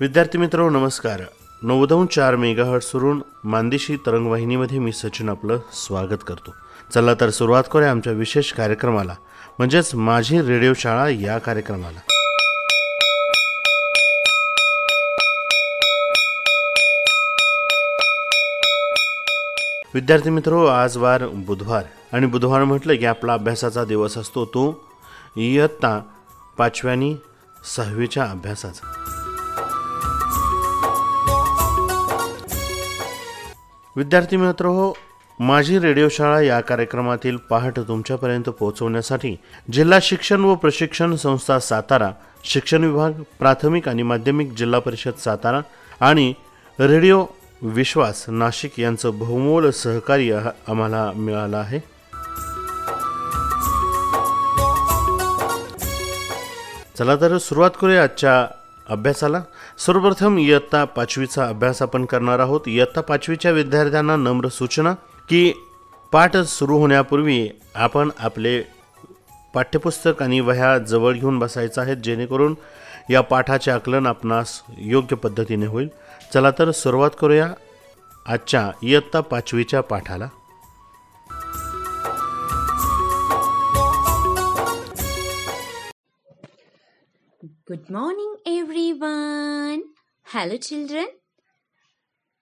विद्यार्थी मित्र नमस्कार. नव्वदहून चार मेगाहर्ट्सवरून मानदेशी तरंगवाहिनीमध्ये मी सचिन आपलं स्वागत करतो. चला तर सुरुवात करूया आमच्या विशेष कार्यक्रमाला म्हणजेच माझी रेडिओ शाळा या कार्यक्रमाला. विद्यार्थी मित्र आज वार बुधवार आणि बुधवार म्हटलं की आपला अभ्यासाचा दिवस असतो तो इयत्ता पाचव्यानी सहावीच्या अभ्यासाचा. विद्यार्थी मित्र हो माझी रेडिओ शाळा या कार्यक्रमातील पहाट तुमच्यापर्यंत पोहोचवण्यासाठी जिल्हा शिक्षण व प्रशिक्षण संस्था सातारा शिक्षण विभाग प्राथमिक आणि माध्यमिक जिल्हा परिषद सातारा आणि रेडिओ विश्वास नाशिक यांचं बहुमोल सहकार्य आम्हाला मिळालं आहे. चला तर सुरुवात करूया आजच्या अभ्यासाला. सर्वप्रथम इयत्ता पाचवीचा अभ्यास आपण करणार आहोत. इयत्ता पाचवीच्या विद्यार्थ्यांना नम्र सूचना की पाठ सुरू होण्यापूर्वी आपण आपले पाठ्यपुस्तक आणि वह्या जवळ घेऊन बसायचं आहेत जेणेकरून या पाठाचे आकलन आपणास योग्य पद्धतीने होईल. चला तर सुरुवात करूया आजच्या इयत्ता पाचवीच्या पाठाला. Good morning, everyone. Hello, children.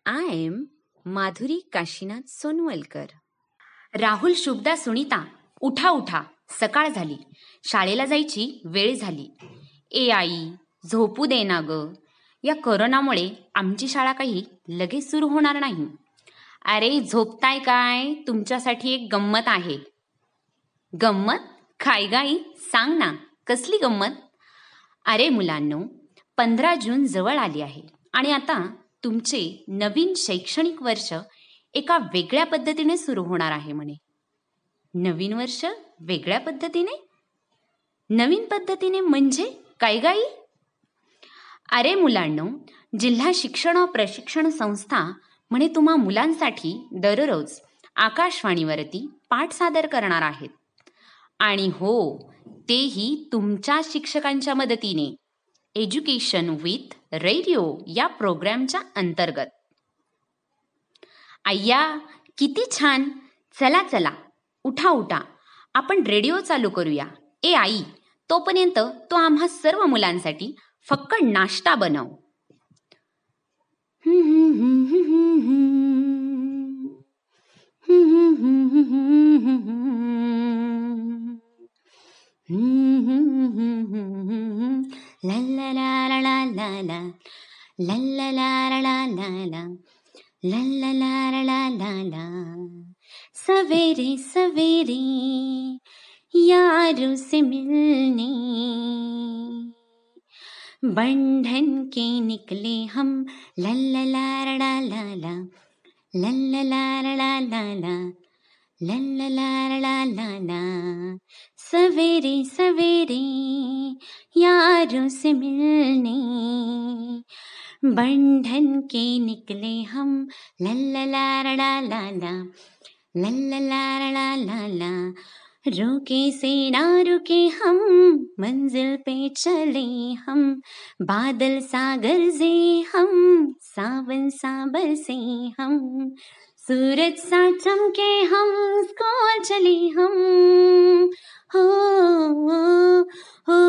I am Madhuri Kashinath Sonwalkar. Rahul Shubhada Sunita उठा उठा. सकाळ झाली. शाळेला जायची वेळ झाली. ए आई झोपू दे ना ग. या करोनामुळे आमची शाळा काही लगेच सुरू होणार नाही. अरे झोपताय काय? तुमच्यासाठी एक गंमत आहे. गंमत? काय गाई? सांग ना. कसली गंमत? अरे मुलांनो पंधरा जून जवळ आली आहे आणि आता तुमचे नवीन शैक्षणिक वर्ष एका वेगळ्या पद्धतीने सुरू होणार आहे म्हणे. नवीन वर्ष वेगळ्या पद्धतीने? नवीन पद्धतीने म्हणजे काय गाई? अरे मुलांनो जिल्हा शिक्षण व प्रशिक्षण संस्था म्हणे तुम्हा मुलांसाठी दररोज आकाशवाणीवरती पाठ सादर करणार आहेत. आणि हो तेही तुमच्या शिक्षकांच्या मदतीने. एज्युकेशन विथ रेडिओ या प्रोग्रॅमच्या अंतर्गत. आय्या किती छान. चला चला. उठा उठा. आपण रेडिओ चालू करूया. ए आई तोपर्यंत तो आम्हा सर्व मुलांसाठी फक्त नाश्ता बनव. सवेरे सवेरे यारों से मिलने बंधन के निकले हम लल्ललारळालाला नि ला ला ला ला ला। सवेरे सवेरे यारों से मिलने। बंधन के निकले हम ला ला ला ला ला। ला ला ला ला ला ला। रुके से ना रुके हम मंजिल पे चले हम। बादल सागर से हम सावन साबर से हम। सूरज सा चमके हम स्कूल चले हम हो हो हो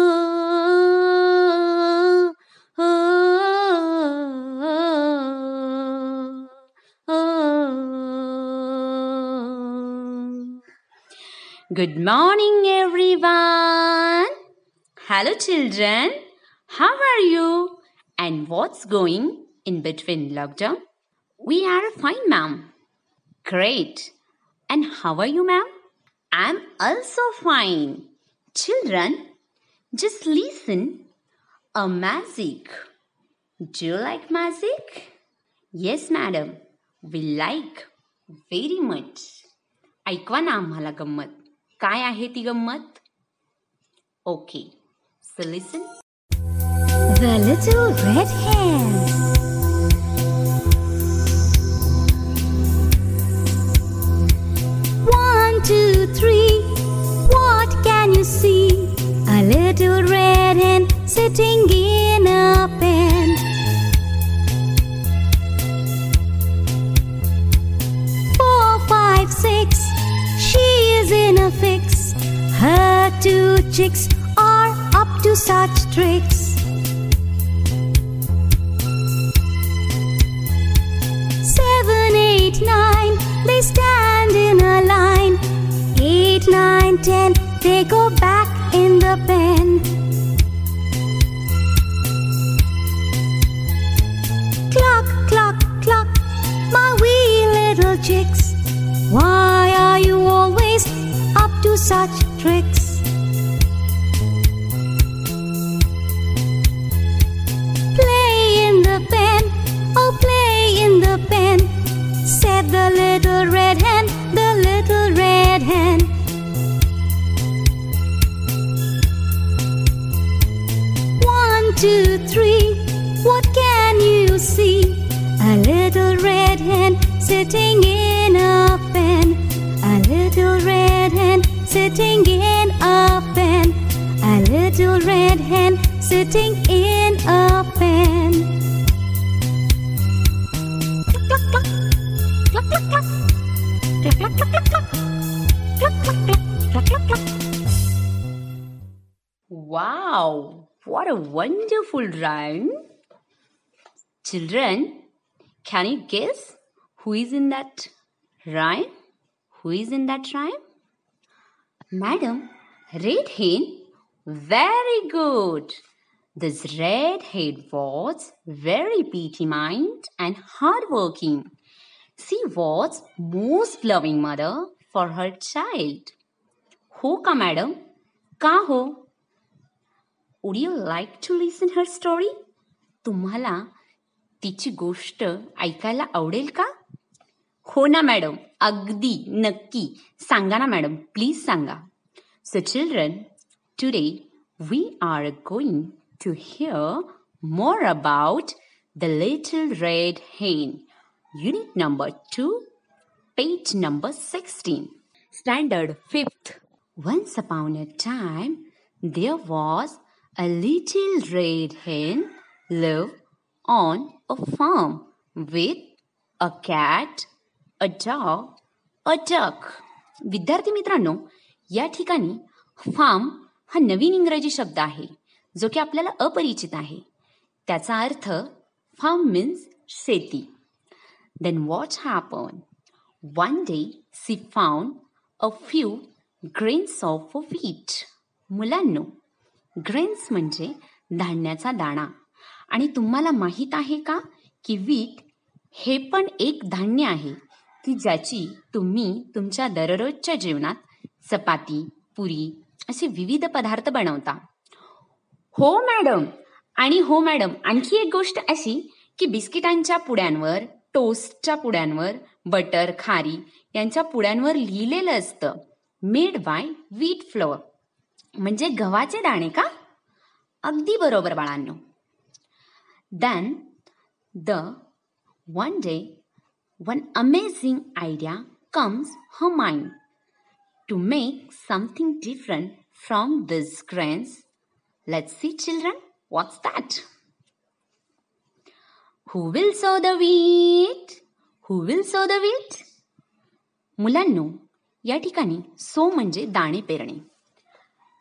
हो हो Good morning, everyone. Hello, children. How are you? And what's going in between lockdown? We are fine, ma'am. Great. And how are you, ma'am? I'm also fine. Children, just listen. A magic. Do you like magic? Yes, madam. We like very much. ऐकवा ना आम्हाला गंमत काय आहे ती गंमत okay so listen The Little Red Hen. sitting in a pen. Four, five, six, she is in a fix. Her two chicks are up to such tricks. Seven, eight, nine, they stand in a line. Eight, nine, ten, they go back in the pen. Chicks. Why are you always up to such wonderful rhyme. Children, can you guess who is in that rhyme? Who is in that rhyme? Madam, red hen. Very good. This red hen was very petty mind and hardworking. She was most loving mother for her child. हो का madam का हो Would you like to listen her story तुम्हाला तिची गोष्ट ऐकायला आवडेल का? हो ना मॅडम अगदी नक्की. सांगा ना मॅडम प्लीज सांगा. So children today we are going to hear more about the little red hen unit number two page number 16. Standard 5th. Once upon a time, there was a little red hen lived on a farm with a cat, a dog, a duck. विद्यार्थी मित्रांनो या ठिकाणी form हा नवीन इंग्रजी शब्द आहे जो की आपल्याला अपरिचित आहे त्याचा अर्थ फार्म मीन्स शेती Then what happened? One day she found a few grains of wheat. मुलांनो ग्रेन्स म्हणजे धान्याचा दाणा. आणि तुम्हाला माहीत आहे का की वीट हे पण एक धान्य आहे की ज्याची तुम्ही तुमच्या दररोजच्या जेवणात चपाती पुरी असे विविध पदार्थ बनवता. हो मॅडम! आणि हो मॅडम आणखी एक गोष्ट अशी की बिस्किटांच्या पुड्यांवर टोस्टच्या पुड्यांवर बटर खारी यांच्या पुड्यांवर लिहिलेलं असतं मेड बाय व्हीट फ्लोअर. म्हणजे गव्हाचे दाणे का? अगदी बरोबर बाळांनो. Then the one day one amazing idea comes her mind to make something different from this grains let see children what's that who will sow the wheat who will sow the wheat मुलांनो या ठिकाणी so म्हणजे दाणे पेरणे.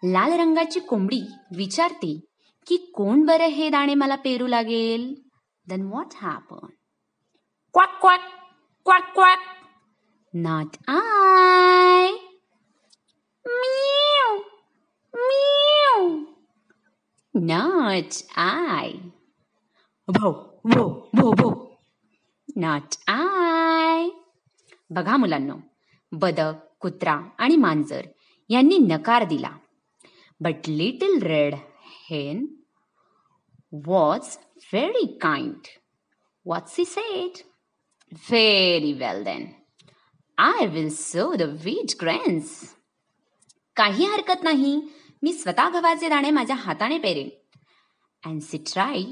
लाल रंगाची कोंबडी विचारते की कोण बरं हे दाणे मला पेरू लागेल? Then what happen quack quack quack quack not I Meow, meow. Not I भो भो भो भो नॉट आय बघा मुलांनो बदक कुत्रा आणि मांजर यांनी नकार दिला. But little red hen was very kind what she said very well then I will sow the wheat grains काही हरकत नाही. मी स्वतः गव्हाचे दाणे माझ्या हाताने Peren. And she try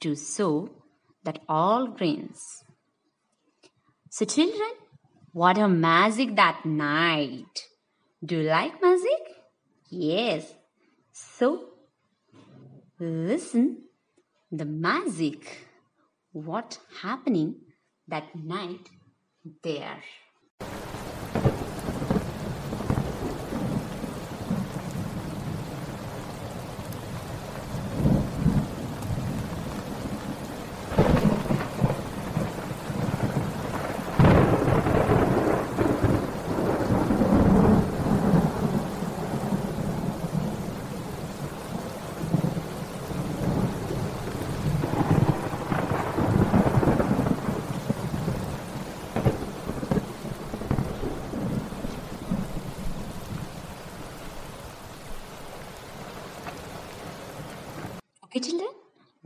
to sow that all grains so children what a magic that night. Do you like magic? Yes. So, listen the magic. What happening that night there?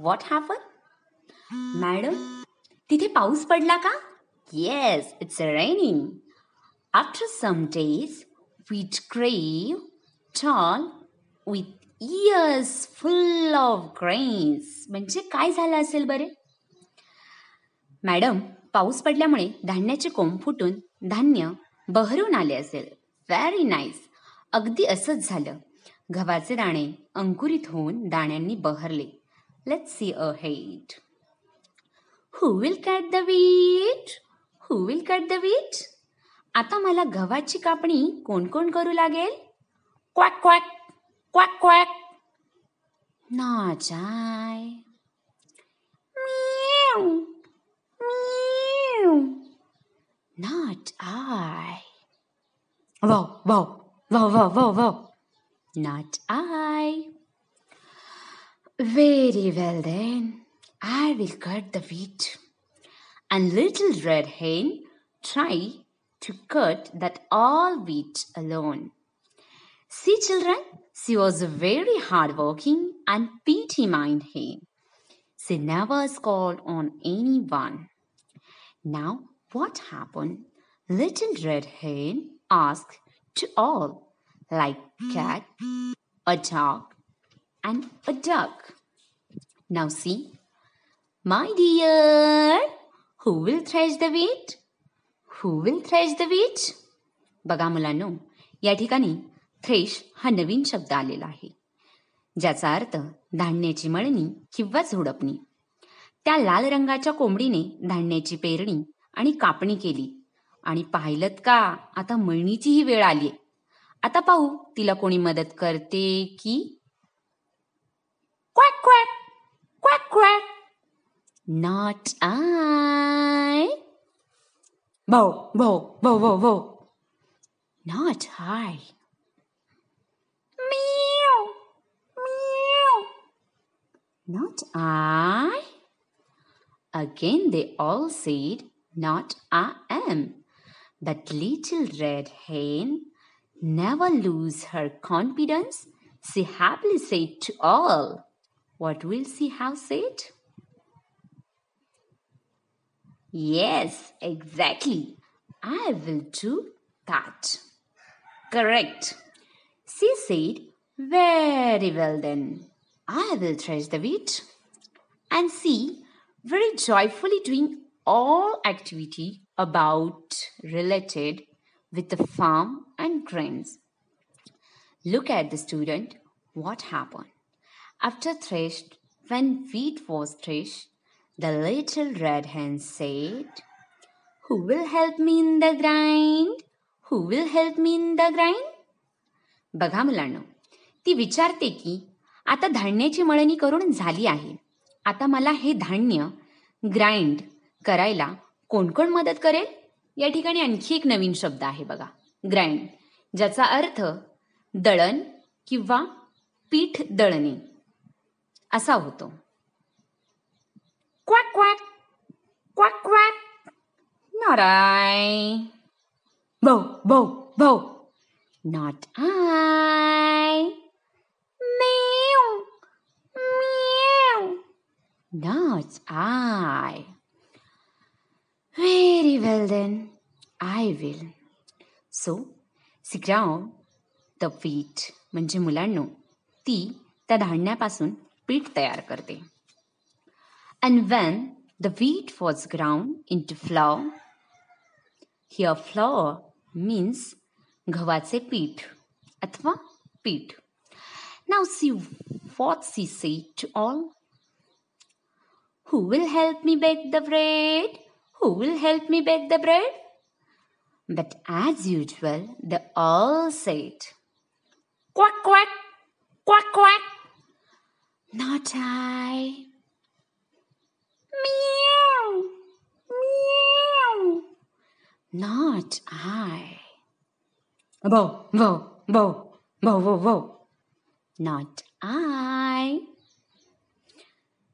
What happen madam तिथे पाऊस पडला का? Yes it's raining after some days with grew tall with ears full of grains म्हणजे काय झालं असेल बरे? Madam पाऊस पडल्यामुळे धान्याचे कोंब फुटून धान्य बहरून आले असेल. व्हेरी नाईस अगदी असंच झालं. गव्हाचे दाणे अंकुरित होऊन दाण्यांनी बहरले. Let see ahead who will cut the wheat who will cut the wheat आता मला गव्हाची कापणी कोण कोण करू लागेल क्वॅक quack quack quack Not I. Meow. Meow. Not I. Wow, wow, wow, wow, wow, wow. Not I. Very well then. I will cut the wheat. And little red hen try to cut that all wheat alone. See, children, she was a very hardworking and petty mind hen. She never scolded on anyone. Now, what happened? Little red hen asked to all, like cat, a dog, and a duck. Now, see, my dear, who will thresh the wheat? Who will thresh the wheat? बघा मुलांनो या ठिकाणी thresh हा नवीन शब्द आलेला आहे ज्याचा अर्थ धान्याची मळणी किंवा झोडपणी त्या लाल रंगाच्या कोंबडीने धान्याची पेरणी आणि कापणी केली आणि पाहिलं का आता मळणीचीही वेळ आली आता पाहू तिला कोणी मदत करते की Quack, quack, quack, quack. Not I. Bo, bo, bo, bo, bo. Not I. Meow, meow. Not I. Again they all said, Not I am. But little red hen never lose her confidence. She happily said to all, what will she have said? Yes, exactly. I will do that. Correct. She said, Very well then, I will thresh the wheat. And she, very joyfully doing all activity about related with the farm and grains. Look at the student, what happened. After threshed, when wheat was threshed, the little red hen said, Who will help me in the grind? Who will help me in the grind? बघा मुलांनो ती विचारते की आता धान्याची मळणी करून झाली आहे आता मला हे धान्य ग्राइंड करायला कोण कोण मदत करेल या ठिकाणी आणखी एक नवीन शब्द आहे बघा ग्राइंड ज्याचा अर्थ दळण किंवा पीठ दळणे असा होतो क्वॅक क्वाक क्वॅक क्वाक नाराय भो भो भो not I meow meow not I very well then I will so सिक्राव the wheat म्हणजे मुलांनो ती त्या धान्यापासून पीठ तयार करते. And when the wheat was ground into flour here flour means गव्हाचे पीठ अथवा पीठ. Now see what she say to all who will help me bake the bread who will help me bake the bread but as usual the all said quack quack quack quack Not I. Meow, meow. Not I. Bo, bo, bo, bo, bo, bo. Not I.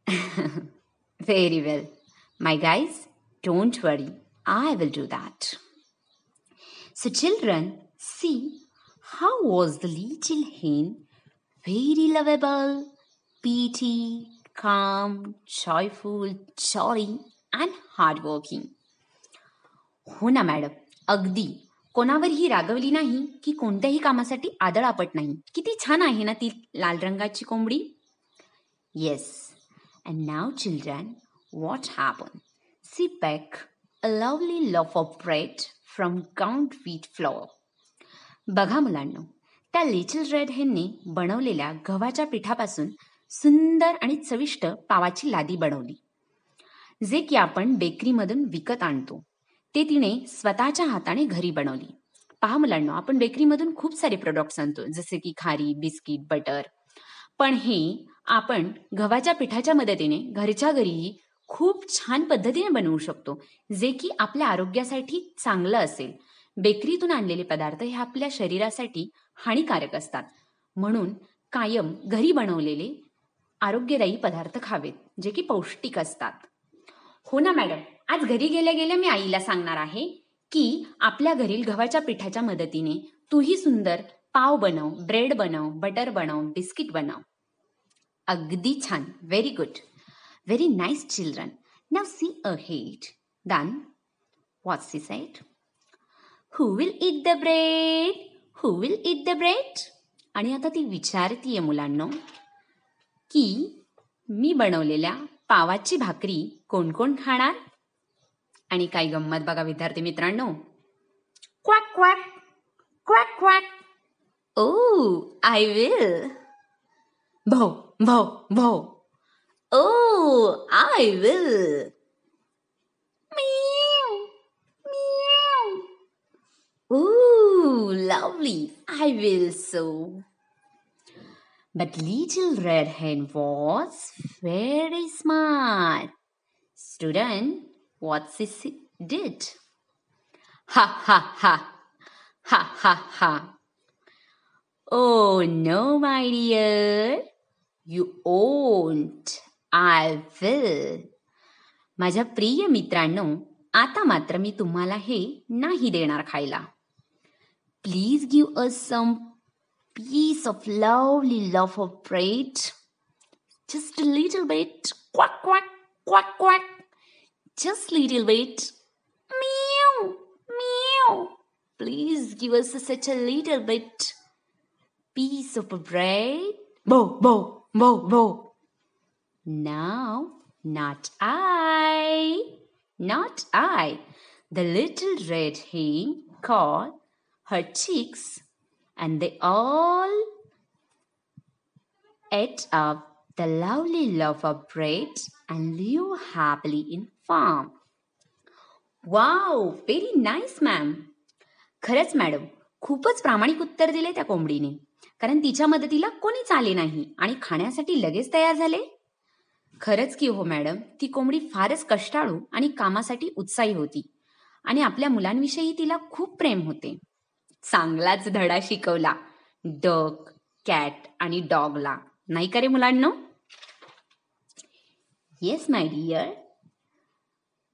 Very well. My guys, don't worry. I will do that. So, children, see how was the little hen very lovable petty, calm, joyful, jolly, and hardworking. हो ना madam अगदी. कोणावरही रागवली नाही की कोणत्याही कामासाठी आदळापट नाही. किती छान आहे ना ती लाल रंगाची कोंबडी? Yes and now children what happen she bake a lovely loaf of bread from ground wheat flour बघा मुलांनो त्या लिटिल रेड हेनने बनवलेल्या गव्हाच्या पिठापासून सुंदर आणि चविष्ट पावाची लादी बनवली. जे की आपण बेकरीमधून विकत आणतो. ते तिने स्वतःच्या हाताने घरी बनवली. पहा मुलांनो आपण बेकरीमधून खूप सारे प्रोडक्ट्स आणतो जसे की खारी बिस्किट बटर. पण हे आपण गव्हाच्या पिठाच्या मदतीने घरच्या घरीही खूप छान पद्धतीने बनवू शकतो जे की आपल्या आरोग्यासाठी चांगलं असेल. बेकरीतून आणलेले पदार्थ हे आपल्या शरीरासाठी हानिकारक असतात. म्हणून कायम घरी बनवलेले आरोग्यदायी पदार्थ खावेत जे की पौष्टिक असतात. हो ना मॅडम. आज घरी गेल्या गेल्या मी आईला सांगणार आहे की आपल्या घरील गव्हाच्या पिठाच्या मदतीने तूही सुंदर पाव बनव ब्रेड बनव बटर बनव बिस्किट बनव. अगदी छान. Very good very nice children now see ahead then what's she said who will eat the bread who will eat the bread आणि आता ती विचारतीये मुलांनो. की मी बनवलेल्या पावाची भाकरी कोण कोण खाणार? आणि काही गंमत बघा विद्यार्थी मित्रांनो. क्वॅक quack quack क्वॅक O I will भो भो भो ओ I will. Ooh, lovely. I will so. But little red hen was very smart. Student, what she s- did? Ha ha ha. Ha ha ha. Oh no, my dear. You won't. I will. माझ्या प्रिय मित्रांनो आता मात्र मी तुम्हाला हे नाही देणार खायला please give us some piece of lovely loaf of bread. Just a little bit. Quack, quack, quack, quack. Just a little bit. Meow, meow. Please give us such a little bit. Piece of bread. Bo, bo, bo, bo. Now, not I. Not I. The little red hen called her chicks and they all ate up the lovely loaf of bread and lived happily in farm. Wow very nice ma'am खरंच madam खूपच प्रामाणिक उत्तर दिले त्या कोंबडीने. कारण तिच्या मदतीला कोणीच आले नाही आणि खाण्यासाठी लगेच तयार झाले. खरंच की हो मॅडम ती कोंबडी फारच कष्टाळू आणि कामासाठी उत्साही होती. आणि आपल्या मुलांविषयी तिला खूप प्रेम होते. चांगलाच धडा शिकवला. डक कॅट आणि डॉगला. नाही का रे मुलांनो? Yes my dear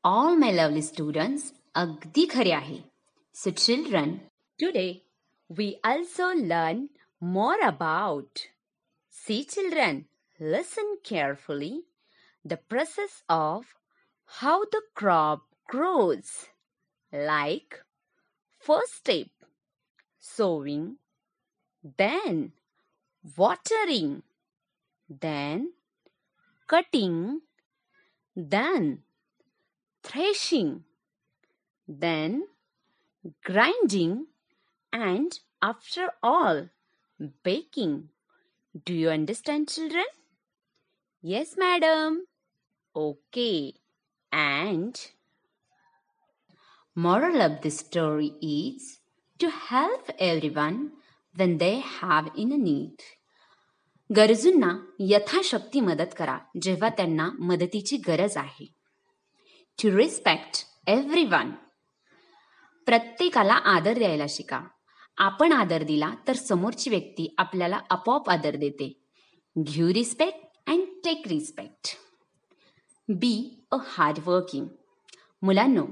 all my lovely students अगदी खरे आहे. So children today we also learn more about see children listen carefully the process of how the crop grows like first step sowing, then watering, then cutting, then threshing, then grinding, and after all, baking. Do you understand, children? Yes, madam. Okay. And moral of the story is to help everyone when they have in a need. गरजूंना यथाशक्ती मदत करा जेव्हा त्यांना मदतीची गरज आहे. To respect every one प्रत्येकाला आदर द्यायला शिका. आपण आदर दिला तर समोरची व्यक्ती आपल्याला आपोआप आदर देते. Give respect and take respect be a hardworking मुलांनो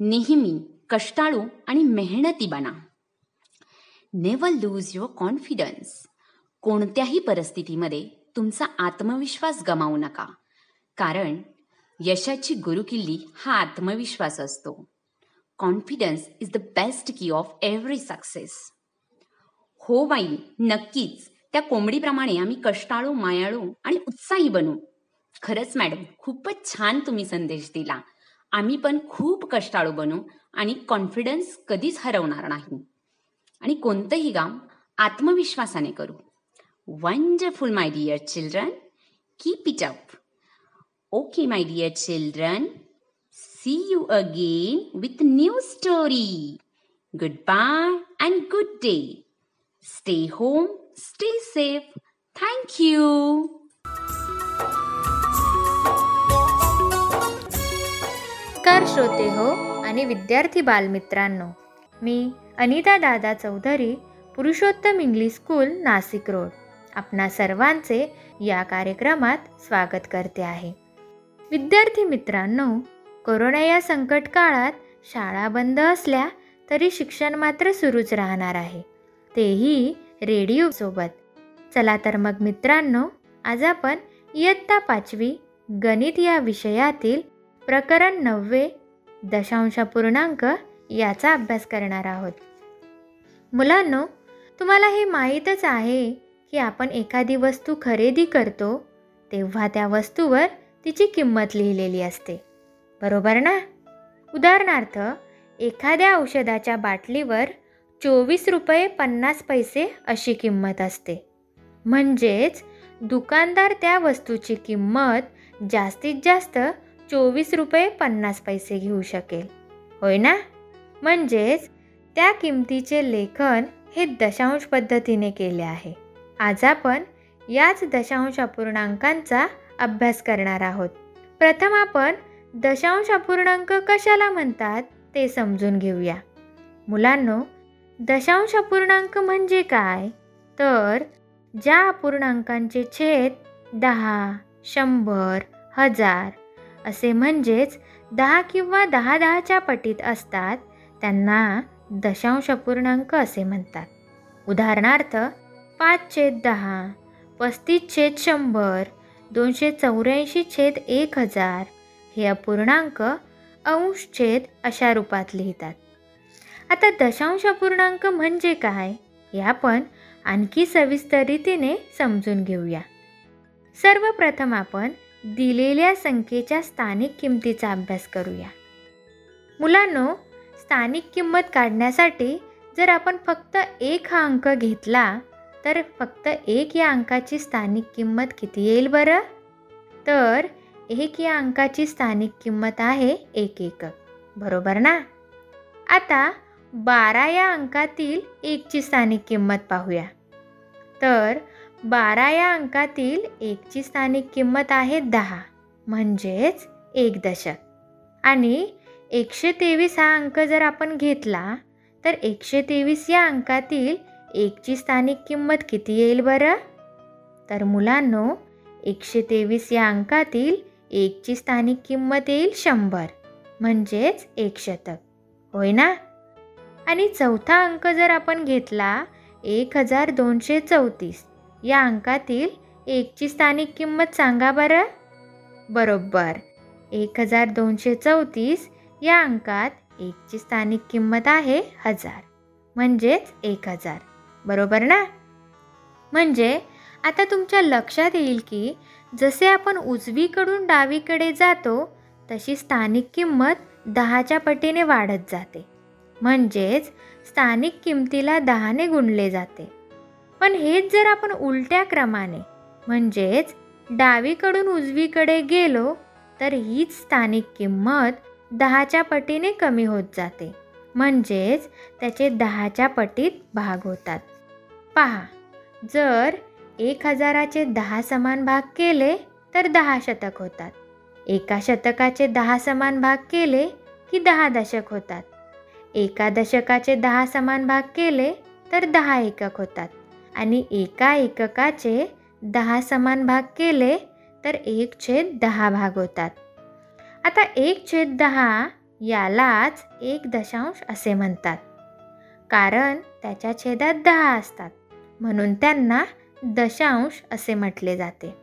नेहमी कष्टाळू आणि मेहनती बना. नेव्हर लूज युअर कॉन्फिडन्स कोणत्याही परिस्थितीमध्ये तुमचा आत्मविश्वास गमावू नका. कारण यशाची गुरुकिल्ली हा आत्मविश्वास असतो. Confidence is the best key of every success हो बाई नक्कीच. त्या कोंबडीप्रमाणे आम्ही कष्टाळू मायाळू आणि उत्साही बनू. खरंच मॅडम खूपच छान तुम्ही संदेश दिला. आम्ही पण खूप कष्टाळू बनू आणि कॉन्फिडन्स कधीच हरवणार नाही. आणि कोणतंही काम आत्मविश्वासाने करू. Wonderful my dear children keep it up okay my dear children see you again with new story goodbye and good day stay home stay safe thank you नमस्कार श्रोते हो आणि विद्यार्थी बालमित्रांनो. मी Anita Dada Chaudhari Purushottam English school Nashik road. आपणा सर्वांचे या कार्यक्रमात स्वागत करते आहे. विद्यार्थी मित्रांनो कोरोना या संकट काळात शाळा बंद असल्या तरी शिक्षण मात्र सुरूच राहणार आहे. तेही रेडिओसोबत चला तर मग मित्रांनो आज आपण इयत्ता पाचवी गणित या विषयातील प्रकरण नववे दशांशापूर्णांक याचा अभ्यास करणार आहोत. मुलांनो तुम्हाला हे माहीतच आहे की आपण एखादी वस्तू खरेदी करतो तेव्हा त्या वस्तूवर तिची किंमत लिहिलेली असते. बरोबर ना? उदाहरणार्थ एखाद्या औषधाच्या बाटलीवर चोवीस रुपये पन्नास पैसे अशी किंमत असते. म्हणजेच दुकानदार त्या वस्तूची किंमत जास्तीत जास्त चोवीस रुपये पन्नास पैसे घेऊ शकेल. होय ना? म्हणजेच त्या किमतीचे लेखन हे दशांश पद्धतीने केले आहे. आज आपण याच दशांश अपूर्णांकांचा अभ्यास करणार आहोत. प्रथम आपण दशांश अपूर्णांक कशाला म्हणतात ते समजून घेऊया. मुलांनो दशांश अपूर्णांक म्हणजे काय? तर ज्या अपूर्णांकांचे छेद दहा शंभर हजार असे म्हणजेच दहा किंवा दहा दहाच्या पटीत असतात त्यांना दशांश पूर्णांक असे म्हणतात. उदाहरणार्थ पाच छेद दहा पस्तीस छेद शंभर दोनशे चौऱ्याऐंशी छेद एक हजार हे अपूर्णांक अंश छेद अशा रूपात लिहितात. आता दशांश अपूर्णांक म्हणजे काय? हे आपण आणखी सविस्तर रीतीने समजून घेऊया. सर्वप्रथम आपण दिलेल्या संख्येच्या स्थानिक किमतीचा अभ्यास करूया. मुलांनो स्थानिक किंमत काढण्यासाठी जर आपण फक्त एक हा अंक घेतला तर फक्त एक या अंकाची स्थानिक किंमत किती येईल बरं? तर एक या अंकाची स्थानिक किंमत आहे एक एकक बरोबर ना? आता बारा या अंकातील एकची स्थानिक किंमत पाहूया. तर बारा या अंकातील एकची स्थानिक किंमत आहे दहा म्हणजेच एक दशक. आणि एकशे तेवीस हा अंक जर आपण घेतला तर एकशे तेवीस या अंकातील एकची स्थानिक किंमत किती येईल बरं? तर मुलांनो एकशे तेवीस या अंकातील एकची स्थानिक किंमत येईल शंभर म्हणजेच एक शतक. होय ना? आणि चौथा अंक जर आपण घेतला एक हजार दोनशे चौतीस या अंकातील एकची स्थानिक किंमत सांगा बरं. बरोबर. एक हजार दोनशे चौतीस या अंकात एकची स्थानिक किंमत आहे हजार. म्हणजेच एक हजार. बरोबर ना? म्हणजे आता तुमच्या लक्षात येईल की जसे आपण उजवीकडून डावीकडे जातो तशी स्थानिक किंमत दहाच्या पटीने वाढत जाते. म्हणजेच स्थानिक किमतीला दहाने गुणले जाते. पण हेच जर आपण उलट्या क्रमाने म्हणजेच डावीकडून उजवीकडे गेलो तर हीच स्थानिक किंमत दहाच्या पटीने कमी होत जाते. म्हणजेच त्याचे दहाच्या पटीत भाग होतात. पहा जर एक हजाराचे दहा समान भाग केले तर दहा शतक होतात. एका शतकाचे दहा समान भाग केले की दहा दशक होतात. एका दशकाचे दहा समान भाग केले तर दहा एकक होतात. आणि एका एककाचे दहा समान भाग केले तर एक छेद दहा भाग होतात. आता एक छेद दहा यालाच एक दशांश असे म्हणतात. कारण त्याच्या छेदात दहा असतात. म्हणून त्यांना दशांश असे म्हटले जाते.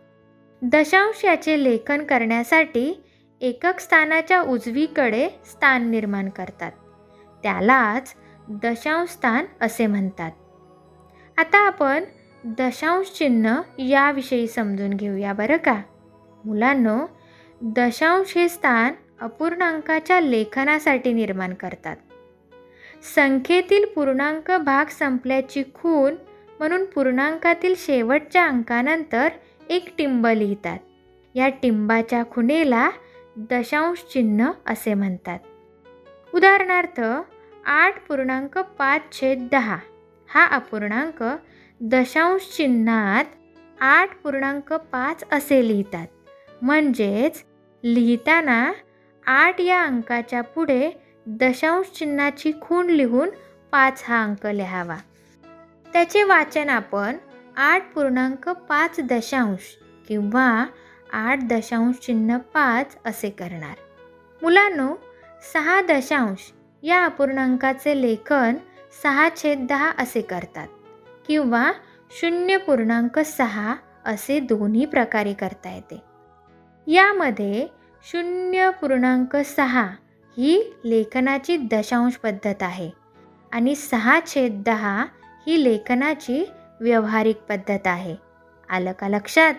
दशांश याचे लेखन करण्यासाठी एकक स्थानाच्या उजवीकडे स्थान निर्माण करतात. त्यालाच दशांश स्थान असे म्हणतात. आता आपण दशांश चिन्ह याविषयी समजून घेऊया बरं का? मुलांनो दशांश हे स्थान अपूर्णांकाच्या लेखनासाठी निर्माण करतात. संख्येतील पूर्णांक भाग संपल्याची खून म्हणून पूर्णांकातील शेवटच्या अंकानंतर एक टिंब लिहितात. या टिंबाच्या खुणेला दशांश चिन्ह असे म्हणतात. उदाहरणार्थ आठ पूर्णांक पाच छेद दहा. हा अपूर्णांक दशांश चिन्हात आठ पूर्णांक पाच असे लिहितात. म्हणजेच लिहिताना आठ या अंकाच्या पुढे दशांश चिन्हाची खूण लिहून पाच हा अंक लिहावा. त्याचे वाचन आपण आठ पूर्णांक पाच दशांश किंवा आठ दशांश चिन्ह पाच असे करणार. मुलांनो सहा दशांश या अपूर्णांकाचे लेखन सहा छेद दहा असे करतात किंवा शून्य पूर्णांक सहा असे दोन्ही प्रकारे करता येते. यामध्ये शून्य पूर्णांक सहा ही लेखनाची दशांश पद्धत आहे आणि सहा छेद दहा ही लेखनाची व्यवहारिक पद्धत आहे. आलं का लक्षात?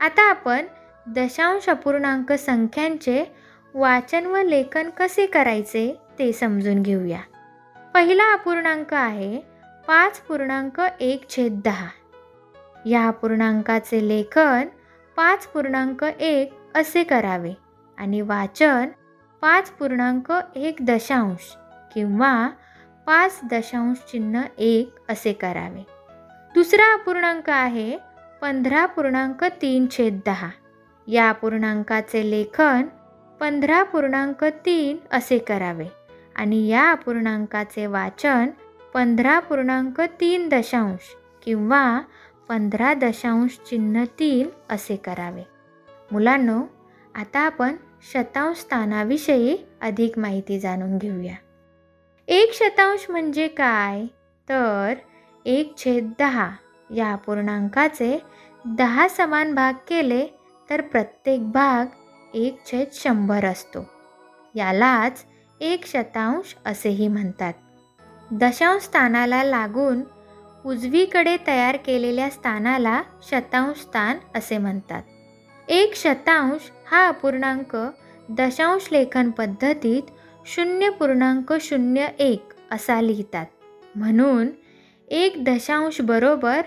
आता आपण दशांश अपूर्णांक संख्यांचे वाचन व लेखन कसे करायचे ते समजून घेऊया. पहिला अपूर्णांक आहे पाच पूर्णांक एक छेद दहा. या अपूर्णांकाचे लेखन पाच पूर्णांक एक असे करावे आणि वाचन पाच पूर्णांक एक दशांश किंवा पाच दशांश चिन्ह एक असे करावे. दुसरा अपूर्णांक आहे पंधरा पूर्णांक तीन छेद दहा. या अपूर्णांकाचे लेखन पंधरा पूर्णांक तीन असे करावे. आणि या अपूर्णांकाचे वाचन पंधरा पूर्णांक तीन दशांश किंवा पंधरा दशांश चिन्ह तीन असे करावे. मुलांनो आता आपण शतांश स्थानाविषयी अधिक माहिती जाणून घेऊया. एक शतांश म्हणजे काय? तर एक छेद दहा या अपूर्णांकाचे दहा समान भाग केले तर प्रत्येक भाग एक छेद शंभर असतो. यालाच एक शतांश असेही म्हणतात. दशांश स्थानाला लागून उजवीकडे तयार केलेल्या स्थानाला शतांश स्थान असे म्हणतात. एक शतांश हा अपूर्णांक दशांश लेखन पद्धतीत शून्य पूर्णांक शून्य एक असा लिहितात. म्हणून एक दशांश बरोबर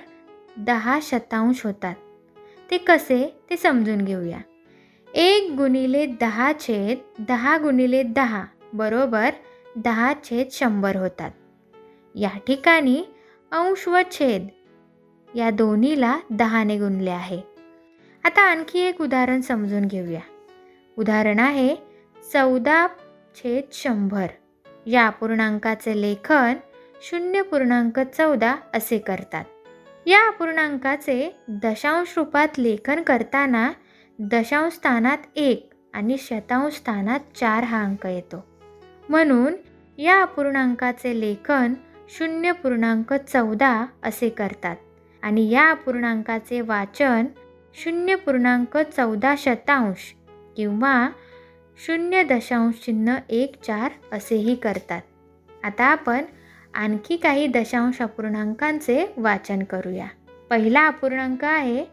दहा शतांश होतात. ते कसे? ते समजून घेऊया. एक गुणिले दहा छेद दहा गुणिले दहा बरोबर दहा छेद शंभर होतात. या ठिकाणी अंश व छेद या दोन्हीला दहाने गुणले आहे. आता आणखी एक उदाहरण समजून घेऊया. उदाहरण आहे चौदा छेद शंभर. या अपूर्णांकाचे लेखन शून्य पूर्णांक चौदा असे करतात. या अपूर्णांकाचे दशांश रूपात लेखन करताना दशांश स्थानात एक आणि शतांश स्थानात चार हा अंक येतो. म्हणून या अपूर्णांकाचे लेखन शून्य पूर्णांक चौदा असे करतात. आणि या अपूर्णांकाचे वाचन शून्य पूर्णांक चौदा शतांश किंवा शून्य दशांश चिन्ह एक चार असेही करतात. आता आपण आणखी काही दशांश अपूर्णांकांचे वाचन करूया. पहिला अपूर्णांक आहे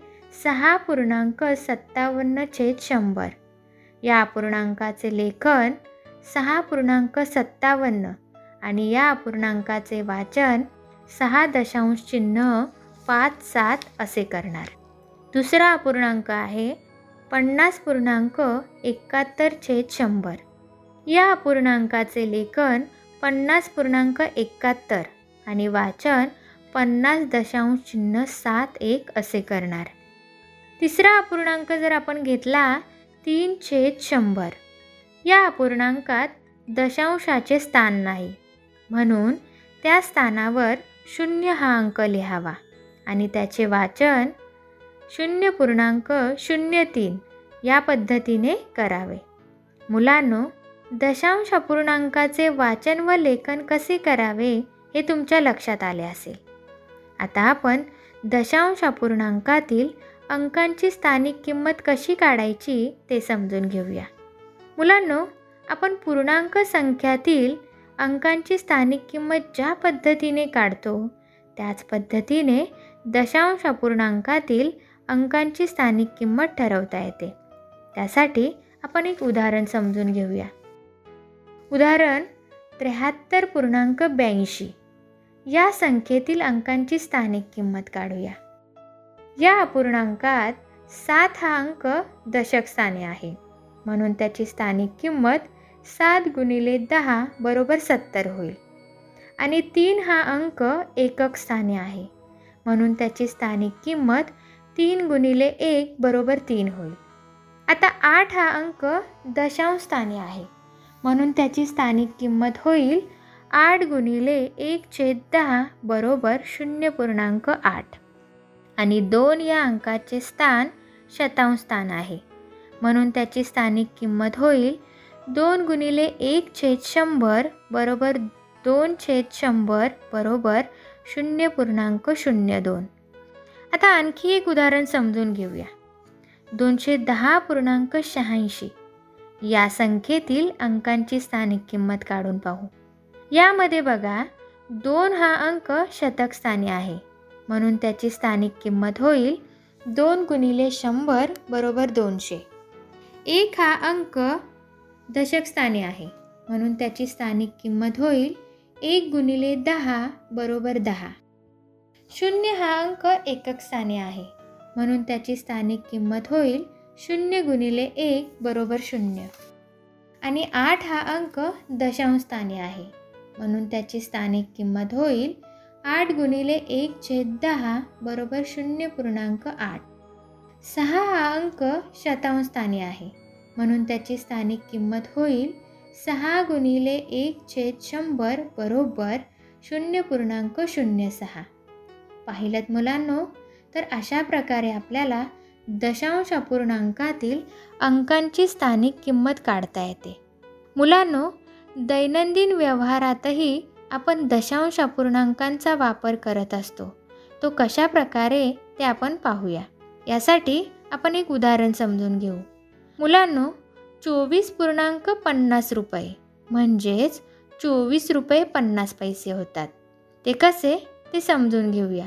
सहा पूर्णांक सत्तावन्न छेद शंभर. या अपूर्णांकाचे लेखन सहा पूर्णांक सत्तावन्न आणि या अपूर्णांकाचे वाचन सहा दशांश चिन्ह पाच सात असे करणार. दुसरा अपूर्णांक आहे पन्नास पूर्णांक एकाहत्तर छेद शंभर. या अपूर्णांकाचे लेखन पन्नास पूर्णांक एकाहत्तर आणि वाचन पन्नास दशांश चिन्ह सात एक असे करणार. तिसरा अपूर्णांक जर आपण घेतला तीन छेद शंभर. या अपूर्णांकात दशांशाचे स्थान नाही. म्हणून त्या स्थानावर शून्य हा अंक लिहावा आणि त्याचे वाचन शून्य पूर्णांक शून्य तीन या पद्धतीने करावे. मुलांनो दशांश अपूर्णांकाचे वाचन व लेखन कसे करावे हे तुमच्या लक्षात आले असेल. आता आपण दशांश अपूर्णांकातील अंकांची स्थानिक किंमत कशी काढायची ते समजून घेऊया. मुलांनो आपण पूर्णांक संख्यातील अंकांची स्थानिक किंमत ज्या पद्धतीने काढतो त्याच पद्धतीने दशांश अपूर्णांकातील अंकांची स्थानिक किंमत ठरवता येते. त्यासाठी आपण एक उदाहरण समजून घेऊया. उदाहरण त्र्याहत्तर पूर्णांक ब्याऐंशी. या संख्येतील अंकांची स्थानिक किंमत काढूया. या अपूर्णांकात सात हा अंक दशकस्थाने आहे. म्हणून त्याची स्थानिक किंमत सात गुणिले दहा बरोबर सत्तर होईल. आणि तीन हा अंक एकक स्थानी आहे. म्हणून त्याची स्थानिक किंमत तीन गुणिले एक बरोबर तीन होईल. आता आठ हा अंक दशांश स्थानी आहे. म्हणून त्याची स्थानिक किंमत होईल आठ गुणिले एक छेद दहा बरोबर शून्य पूर्णांक आठ. आणि दोन या अंकाचे स्थान शतांश स्थान आहे. म्हणून त्याची स्थानिक किंमत होईल दोन गुणिले एक छेद शंभर बरोबर दोन छेद शंभर बरोबर शून्य पूर्णांक शून्य दोन. आता आणखी एक उदाहरण समजून घेऊया. दोनशे दहा पूर्णांक शहाऐंशी. या संख्येतील अंकांची स्थानिक किंमत काढून पाहू. यामध्ये बघा दोन हा अंक शतक स्थानी आहे. म्हणून त्याची स्थानिक किंमत होईल दोन गुणिले शंभर बरोबर दोनशे. एक हा अंक दशकस्थानी आहे. म्हणून त्याची स्थानिक किंमत होईल एक गुणिले दहा बरोबर दहा. शून्य हा अंक एकक स्थानी आहे. म्हणून त्याची स्थानिक किंमत होईल शून्य गुणिले एक बरोबर शून्य. आणि आठ हा अंक दशांश स्थानी आहे. म्हणून त्याची स्थानिक किंमत होईल आठ गुणिले एक छेद दहा बरोबर शून्य पूर्णांक आठ. सहा हा अंक शतांश स्थानी आहे. म्हणून त्याची स्थानिक किंमत होईल सहा गुणिले एक छेद शंभर बरोबर शून्य पूर्णांक शून्य सहा. पाहिलं मुलांनो तर अशा प्रकारे आपल्याला दशांश अपूर्णांकातील अंकांची स्थानिक किंमत काढता येते. मुलांनो दैनंदिन व्यवहारातही आपण दशांश अपूर्णांकांचा वापर करत असतो. तो कशा प्रकारे ते आपण पाहूया. यासाठी आपण एक उदाहरण समजून घेऊ. मुलांनो चोवीस पूर्णांक पन्नास रुपये म्हणजेच चोवीस रुपये पन्नास पैसे होतात. ते कसे? ते समजून घेऊया.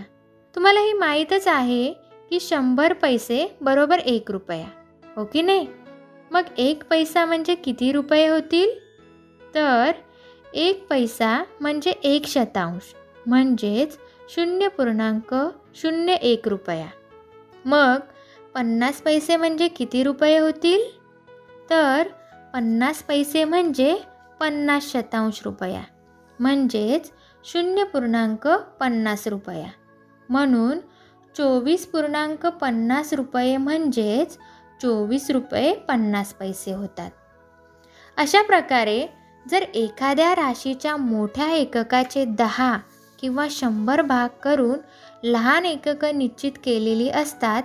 तुम्हाला हे माहीतच आहे की शंभर पैसे बरोबर एक रुपया हो की नाही? मग एक पैसा म्हणजे किती रुपये होतील? तर एक पैसा म्हणजे एक शतांश म्हणजेच शून्य पूर्णांक शून्य एक रुपया. मग पन्नास पैसे म्हणजे किती रुपये होतील? तर पन्नास पैसे म्हणजे पन्नास शतांश रुपया. म्हणजेच शून्य पूर्णांक पन्नास रुपया. म्हणून चोवीस पूर्णांक पन्नास रुपये म्हणजेच चोवीस रुपये पन्नास पैसे होतात. अशा प्रकारे जर एखाद्या राशीच्या मोठ्या एककाचे दहा किंवा शंभर भाग करून लहान एककं निश्चित केलेली असतात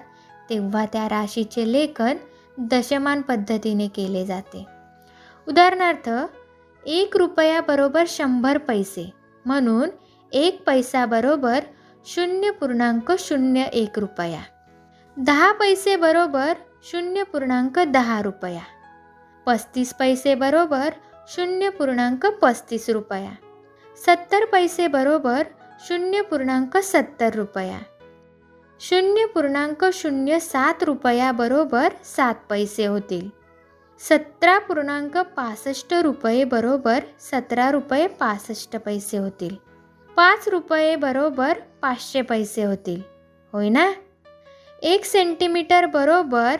तेव्हा त्या राशीचे लेखन दशमान पद्धतीने केले जाते. उदाहरणार्थ एक रुपयाबरोबर शंभर पैसे म्हणून एक पैसा बरोबर शून्य पूर्णांक शून्य एक रुपया. दहा पैसे बरोबर शून्य पूर्णांक दहा रुपया. पस्तीस पैसे बरोबर शून्य पूर्णांक पस्तीस रुपया. सत्तर पैसे बरोबर शून्य पूर्णांक सत्तर रुपया. शून्य पूर्णांक शून्य सात रुपयाबरोबर सात पैसे होतील. सतरा पूर्णांक पासष्ट रुपये बरोबर सतरा रुपये पासष्ट पैसे होतील. पाच रुपये बरोबर पाचशे पैसे होतील. होय ना? एक सेंटीमीटर बरोबर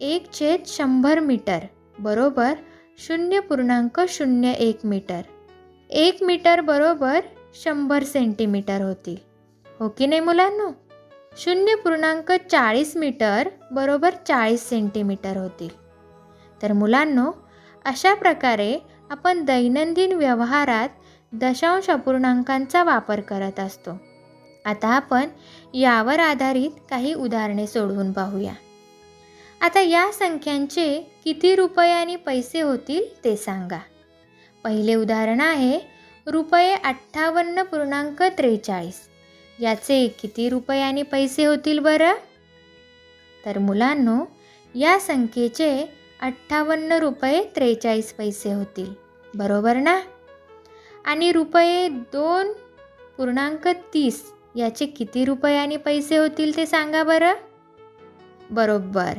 एक छेद शंभर मीटर बरोबर शून्य पूर्णांक शून्य एक मीटर. एक मीटर बरोबर शंभर सेंटीमीटर होतील हो की नाही मुलांनो? शून्य पूर्णांक चाळीस मीटर बरोबर चाळीस सेंटीमीटर होतील तर मुलांनो अशा प्रकारे आपण दैनंदिन व्यवहारात दशांश अपूर्णांकांचा वापर करत असतो. आता आपण यावर आधारित काही उदाहरणे सोडवून पाहूया. आता या संख्यांचे किती रुपये आणि पैसे होतील ते सांगा. पहिले उदाहरण आहे रुपये अठ्ठावन्न पूर्णांक त्रेचाळीस. याचे किती रुपये आणि पैसे होतील बरं? तर मुलांनो या संख्येचे अठ्ठावन्न रुपये त्रेचाळीस पैसे होतील. बरोबर ना? आणि रुपये दोन पूर्णांक तीस याचे किती रुपये आणि पैसे होतील ते सांगा बरं? बरोबर.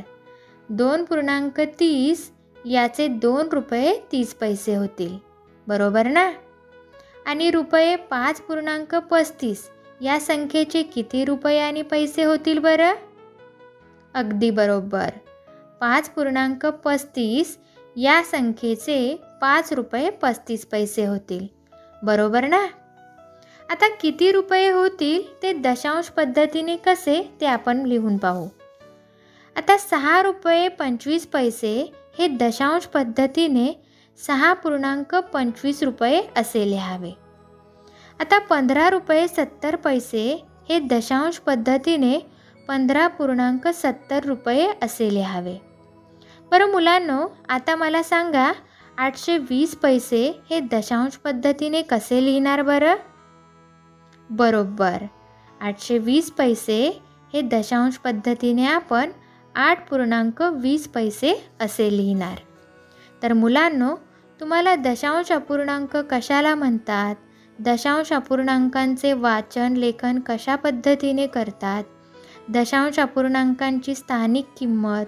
दोन पूर्णांक तीस याचे दोन रुपये तीस पैसे होतील. बरोबर ना? आणि रुपये पाच पूर्णांक पस्तीस. या संख्येचे किती रुपये आणि पैसे होतील बरं? अगदी बरोबर. पाच पूर्णांक पस्तीस या संख्येचे पाच रुपये पस्तीस पैसे होतील. बरोबर ना? आता किती रुपये होतील ते दशांश पद्धतीने कसे ते आपण लिहून पाहू. आता सहा रुपये पंचवीस पैसे हे दशांश पद्धतीने सहा पूर्णांक पंचवीस रुपये असे लिहावे. आता पंधरा रुपये सत्तर पैसे हे दशांश पद्धतीने पंधरा पूर्णांक सत्तर रुपये असे लिहावे. बरं मुलांनो आता मला सांगा आठशे वीस पैसे हे दशांश पद्धतीने कसे लिहिणार बरं? बरोबर. आठशे वीस पैसे हे दशांश पद्धतीने आपण आठ पूर्णांक वीस पैसे असे लिहिणार. तर मुलांनो तुम्हाला दशांश अपूर्णांक कशाला म्हणतात? दशांश अपूर्णांकांचे वाचन लेखन कशा पद्धतीने करतात? दशांश अपूर्णांकांची स्थानिक किंमत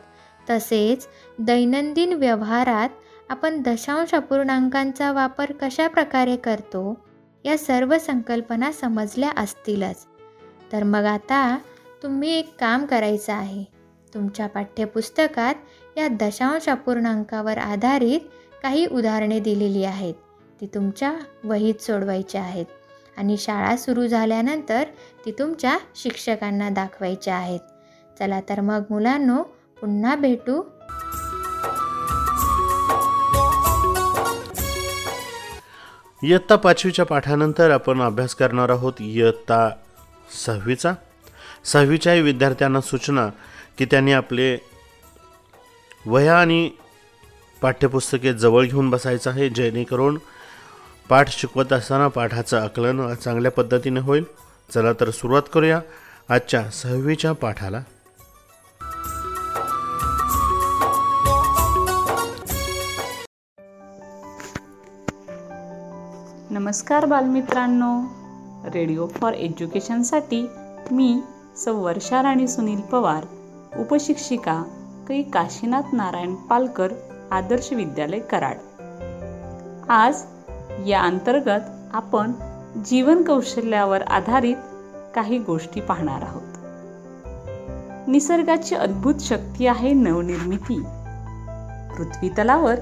तसेच दैनंदिन व्यवहारात आपण दशांश अपूर्णांकांचा वापर कशा प्रकारे करतो या सर्व संकल्पना समजल्या असतीलच. तर मग आता तुम्ही एक काम करायचं आहे. तुमच्या पाठ्यपुस्तकात या दशांश अपूर्णांकावर आधारित काही उदाहरणे दिलेली आहेत. ती तुमच्या वहीत सोडवायची आहेत आणि शाळा सुरू झाल्यानंतर ती तुमच्या शिक्षकांना दाखवायच्या आहेत. चला तर मग मुलांनो पुन्हा भेटू. इयत्ता पाचवीच्या पाठानंतर आपण अभ्यास करणार आहोत इयत्ता सहावीचा. सहावीच्याही विद्यार्थ्यांना सूचना की त्यांनी आपले वह्या आणि पाठ्यपुस्तके जवळ घेऊन बसायचं आहे जेणेकरून पाठ शिकवत असताना पाठाचं आकलन चांगल्या पद्धतीने होईल. चला तर सुरुवात करूया आजच्या सहावीच्या पाठाला. नमस्कार बालमित्रांनो. रेडिओ फॉर एज्युकेशनसाठी मी सौ वर्षा राणी सुनील पवार उपशिक्षिका कै काशीनाथ नारायण पालकर आदर्श विद्यालय कराड. आज या अंतर्गत आपण जीवन कौशल्यावर आधारित काही गोष्टी पाहणार आहोत. निसर्गाची अद्भुत शक्ती आहे नवनिर्मिती. पृथ्वी तलावर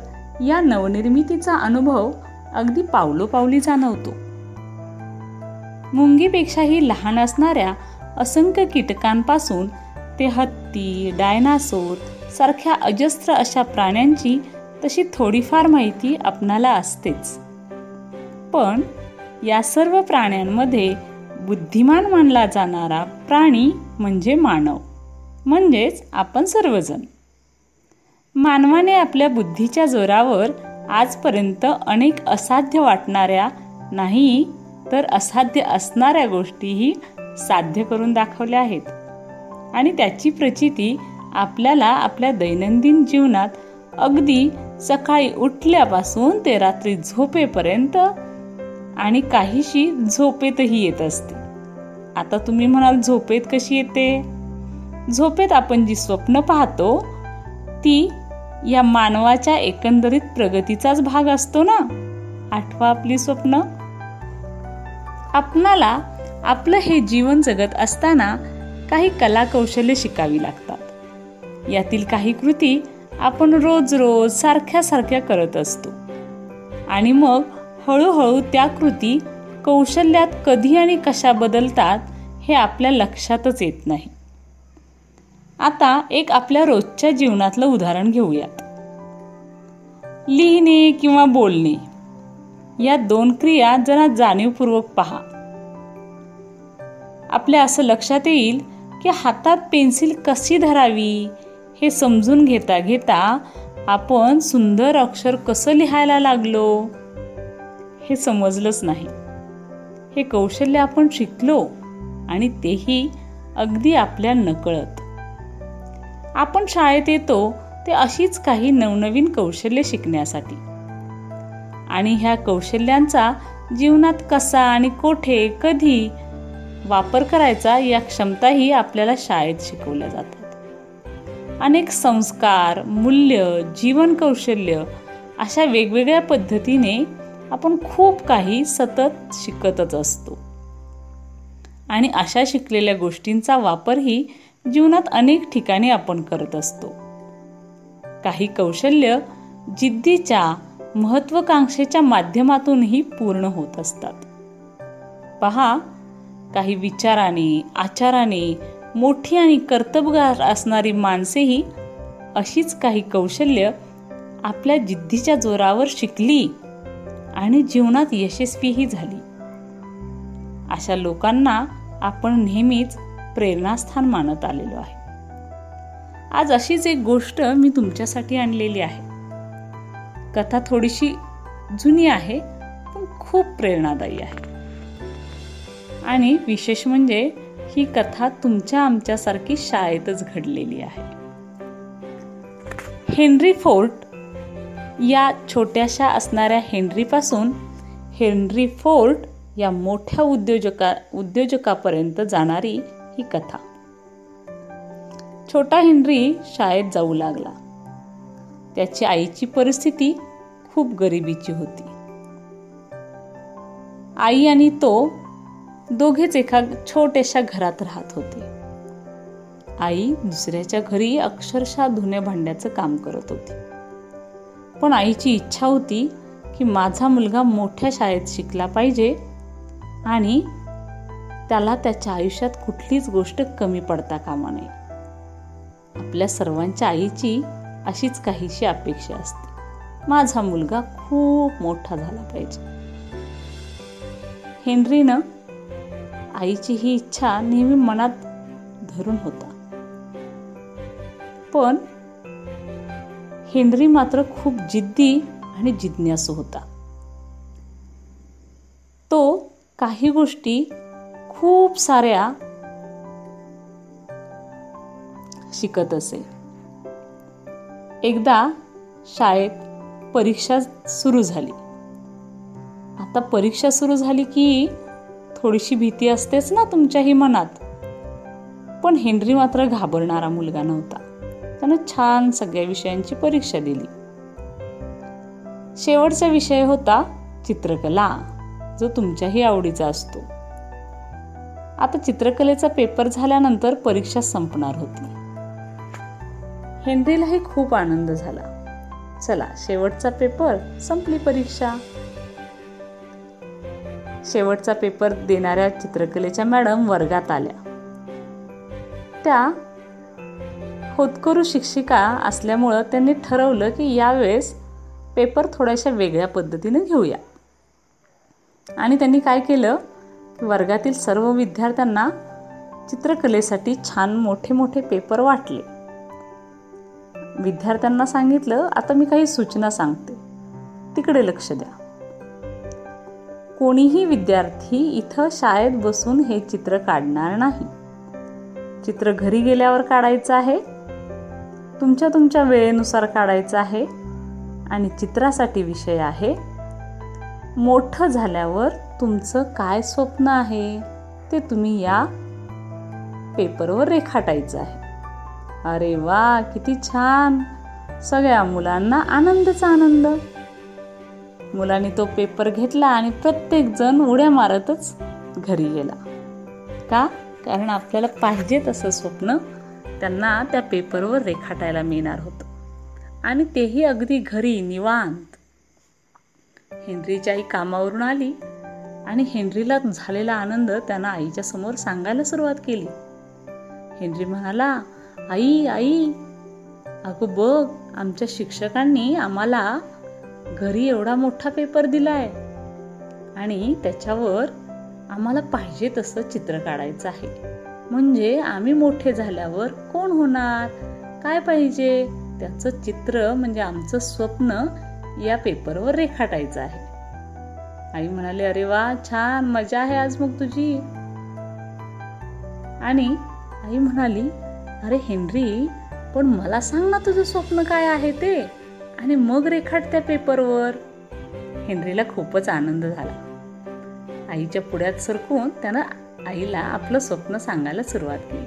या नवनिर्मितीचा अनुभव अगदी पावलोपावली जाणवतो. मुंगीपेक्षाही लहान असणाऱ्या असंख्य कीटकांपासून ते हत्ती डायनासोर सारख्या अजस्त्र अशा प्राण्यांची तशी थोडीफार माहिती आपणाला असतेच. पण या सर्व प्राण्यांमध्ये बुद्धिमान मानला जाणारा प्राणी म्हणजे मानव. म्हणजेच आपण सर्वजण. मानवाने आपल्या बुद्धीच्या जोरावर आजपर्यंत अनेक असाध्य वाटणाऱ्या नाही तर असाध्य असणाऱ्या गोष्टीही साध्य करून दाखवल्या आहेत. आणि त्याची प्रचिती आपल्याला आपल्या दैनंदिन जीवनात अगदी सकाळी उठल्यापासून ते रात्री झोपेपर्यंत आणि काहीशी झोपेतही येत असते. आता तुम्ही म्हणाल झोपेत कशी येते? झोपेत आपण जी स्वप्न पाहतो ती या मानवाच्या एकंदरीत प्रगतीचाच भाग असतो ना? आठवा आपली स्वप्न. आपणाला आपलं हे जीवन जगत असताना काही कलाकौशल्य शिकावी लागतात. यातील काही कृती आपण रोज रोज सारख्या सारख्या करत असतो. आणि मग हळूहळू त्या कृती कौशल्यात कधी आणि कशा बदलतात हे आपल्या लक्षातच येत नाही. आता एक आपल्या रोजच्या जीवनातलं उदाहरण घेऊयात. लिहिणे किंवा बोलणे. या दोन क्रिया जरा जाणीवपूर्वक पहा. आपल्या असं लक्षात येईल की हातात पेन्सिल कशी धरावी? हे समजून घेता घेता आपण सुंदर अक्षर कसं लिहायला लागलो? हे समजलंच नाही. हे कौशल्य आपण शिकलो आणि तेही अगदी आपल्या नकळत. आपण शाळेत येतो ते अशीच काही नवनवीन कौशल्य शिकण्यासाठी. आणि ह्या कौशल्यांचा जीवनात कसा आणि कोठे कधी वापर करायचा या क्षमताही आपल्याला शाळेत शिकवल्या जातात. अनेक संस्कार मूल्य जीवन कौशल्य अशा वेगवेगळ्या पद्धतीने आपण खूप काही सतत शिकतच असतो. आणि अशा शिकलेल्या गोष्टींचा वापरही जीवनात अनेक ठिकाणी आपण करत असतो. काही कौशल्य जिद्दीच्या महत्वाकांक्षेच्या माध्यमातूनही पूर्ण होत असतात. पहा काही विचाराने आचाराने मोठी आणि कर्तबगार असणारी माणसेही अशीच काही कौशल्य आपल्या जिद्दीच्या जोरावर शिकली आणि जीवनात यशस्वीही झाली. अशा लोकांना आपण नेहमीच प्रेरणास्थान मानत आलेलो आहे. आज अशीच एक गोष्ट मी तुमच्यासाठी आणलेली आहे. कथा थोडीशी जुनी आहे पण खूप प्रेरणादायी आहे. आणि विशेष म्हणजे ही कथा तुमच्या आमच्यासारखी शाळेतच घडलेली आहे. हेनरी फोर्ट या छोट्याशा असणाऱ्या हेनरीपासून हेनरी फोर्ट या मोठ्या उद्योजका उद्योजकापर्यंत जाणारी ही कथा. छोटा हेनरी शाळेत जाऊ लागला. त्याची आईची परिस्थिती खूप गरिबीची होती. आई आणि तो दोघेच एका छोट्याशा घरात राहत होते. आई दुसऱ्याच्या घरी अक्षरशः धुण्या भांड्याचं काम करत होती. पण आईची इच्छा होती की माझा मुलगा मोठ्या शाळेत शिकला पाहिजे आणि त्याला त्याच्या आयुष्यात कुठलीच गोष्ट कमी पडता कामा नये. आपल्या सर्वांच्या आईची अशीच काहीशी अपेक्षा असते. माझा मुलगा खूप मोठा झाला पाहिजे. हेनरीनं आईची ही इच्छा नेहमी मनात धरून होता. पण हेनरी मात्र खूप जिद्दी आणि जिज्ञासू होता. तो काही गोष्टी खूप साऱ्या शिकत असे. एकदा शाळेत परीक्षा सुरू झाली. आता परीक्षा सुरू झाली की थोडीशी भीती असतेच ना तुमच्याही मनात? पण हेनरी मात्र घाबरणारा मुलगा नव्हता. त्यानं छान सगळ्या विषयांची परीक्षा दिली. शेवटचा विषय होता चित्रकला जो तुमच्याही आवडीचा असतो. आता चित्रकलेचा पेपर झाल्यानंतर परीक्षा संपणार होती. हेनरीलाही खूप आनंद झाला. चला शेवटचा पेपर संपली परीक्षा. शेवटचा पेपर देणाऱ्या चित्रकलेच्या मॅडम वर्गात आल्या. त्या होतकरू शिक्षिका असल्यामुळं त्यांनी ठरवलं की यावेळेस पेपर थोड्याशा वेगळ्या पद्धतीने घेऊया. आणि त्यांनी काय केलं? की वर्गातील सर्व विद्यार्थ्यांना चित्रकलेसाठी छान मोठे मोठे पेपर वाटले. विद्यार्थ्यांना सांगितलं आता मी काही सूचना सांगते. तिकडे लक्ष द्या. कोणीही विद्यार्थी इथं शाळेत बसून हे चित्र काढणार नाही. चित्र घरी गेल्यावर काढायचं आहे तुमच्या तुमच्या वेळेनुसार काढायचं आहे आणि चित्रासाठी विषय आहे मोठं झाल्यावर तुमचं काय स्वप्न आहे ते तुम्ही या पेपरवर रेखाटायचं आहे. अरे वा किती छान! सगळ्या मुलांना आनंदच आनंद. मुलांनी तो पेपर घेतला आणि प्रत्येक जण उड्या मारतच घरी गेला. का? कारण आपल्याला पाहिजे तसं स्वप्न त्यांना त्या पेपरवर रेखाटायला मिळणार होतं. आणि तेही अगदी घरी निवांत. हेनरीची आई कामावरून आली आणि हेनरीला झालेला आनंद त्यानं आईच्या समोर सांगायला सुरुवात केली. हेनरी म्हणाला आई आई अगं बघ आमच्या शिक्षकांनी आम्हाला घरी एवढा मोठा पेपर दिलाय. आणि त्याच्यावर आम्हाला पाहिजे तसं चित्र काढायचं आहे. म्हणजे आम्ही मोठे झाल्यावर कोण होणार? काय पाहिजे? त्याचं चित्र म्हणजे आमचं स्वप्न या पेपरवर रेखाटायचं आहे. आई म्हणाले अरे वा छान मजा आहे आज मग तुझी. आणि आई म्हणाली अरे हेनरी पण मला सांग ना तुझं स्वप्न काय आहे ते. आणि मग रेखाट त्या पेपरवर हेनरीला खूपच आनंद झाला. आईच्या पुढ्यात सरकून त्यानं आईला आपलं स्वप्न सांगायला सुरुवात केली.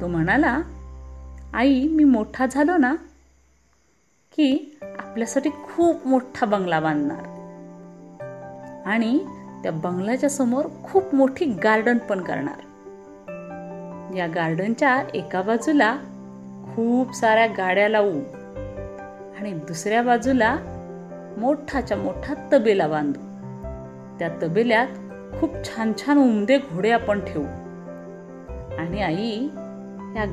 तो म्हणाला आई मी मोठा झालो ना की आपल्यासाठी खूप मोठा बंगला बांधणार. आणि त्या बंगल्याच्या समोर खूप मोठी गार्डन पण करणार. या गार्डनच्या एका बाजूला खूप साऱ्या गाड्या लावू आणि दुसऱ्या बाजूला मोठाच्या मोठा तबेला बांधू. त्या तबेल्यात खूप छान छान उमदे घोडे आपण ठेवू. आणि आई या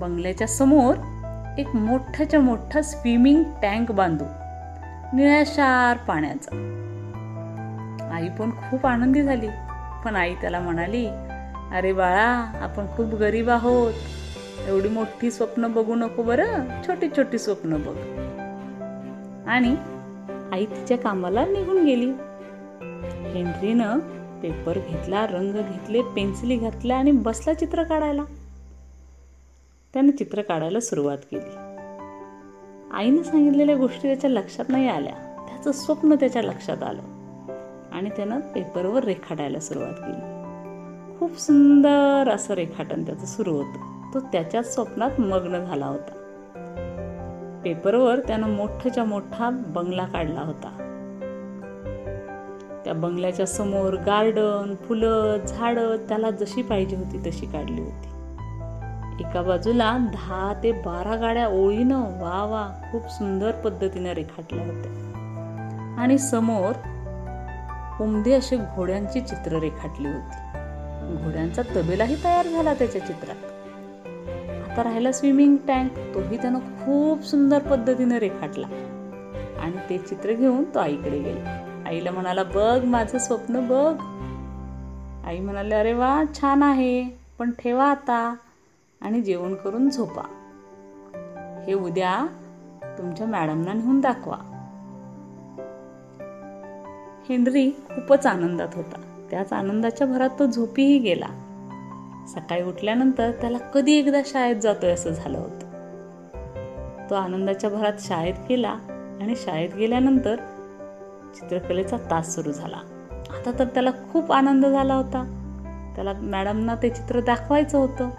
बंगल्याच्या समोर एक मोठ्याच्या मोठा स्विमिंग टँक बांधू निळ्याशार पाण्याचा. आई पण खूप आनंदी झाली. पण आई त्याला म्हणाली अरे बाळा आपण खूप गरीब आहोत. एवढी मोठी स्वप्न बघू नको बरं. छोटी छोटी स्वप्न बघ. आणि आई तिच्या कामाला निघून गेली. हेनरीनं पेपर घेतला रंग घेतले पेन्सिली घातल्या आणि बसला चित्र काढायला. त्यानं चित्र काढायला सुरुवात केली. आईनं सांगितलेल्या गोष्टी त्याच्या लक्षात नाही आल्या. त्याचं स्वप्न त्याच्या लक्षात आलं. आणि त्यानं पेपरवर रेखाटायला सुरुवात केली. खूप सुंदर असं रेखाटन त्याचं सुरू होतं. तो त्याच्याच स्वप्नात मग्न झाला होता. पेपरवर त्यानं मोठाच्या मोठा बंगला काढला होता. त्या बंगल्याच्या समोर गार्डन फुलं झाडं त्याला जशी पाहिजे होती तशी काढली होती. एका बाजूला दहा ते बारा गाड्या ओळीनं वा वा खूप सुंदर पद्धतीने रेखाटल्या होत्या. आणि समोर उमदे असे घोड्यांची चित्र रेखाटली होती. घोड्यांचा तबेलाही तयार झाला त्याच्या चित्रात. आता राहिला स्विमिंग टँक. तोही त्यानं खूप सुंदर पद्धतीने रेखाटला. आणि ते चित्र घेऊन तो आईकडे गेला. आईला म्हणाला बघ माझं स्वप्न बघ. आई म्हणाले अरे वा छान आहे. पण ठेवा आता आणि जेवण करून झोपा. हे उद्या तुमच्या मॅडमना नेऊन दाखवा. हेनरी खूपच आनंदात होता. त्याच आनंदाच्या भरात तो झोपीही गेला. सकाळी उठल्यानंतर त्याला कधी एकदा शाळेत जातोय असं झालं होतं. तो आनंदाच्या भरात शाळेत गेला आणि शाळेत गेल्यानंतर चित्रकलेचा तास सुरू झाला. आता तर त्याला खूप आनंद झाला होता. त्याला मॅडमना ते चित्र दाखवायचं होतं.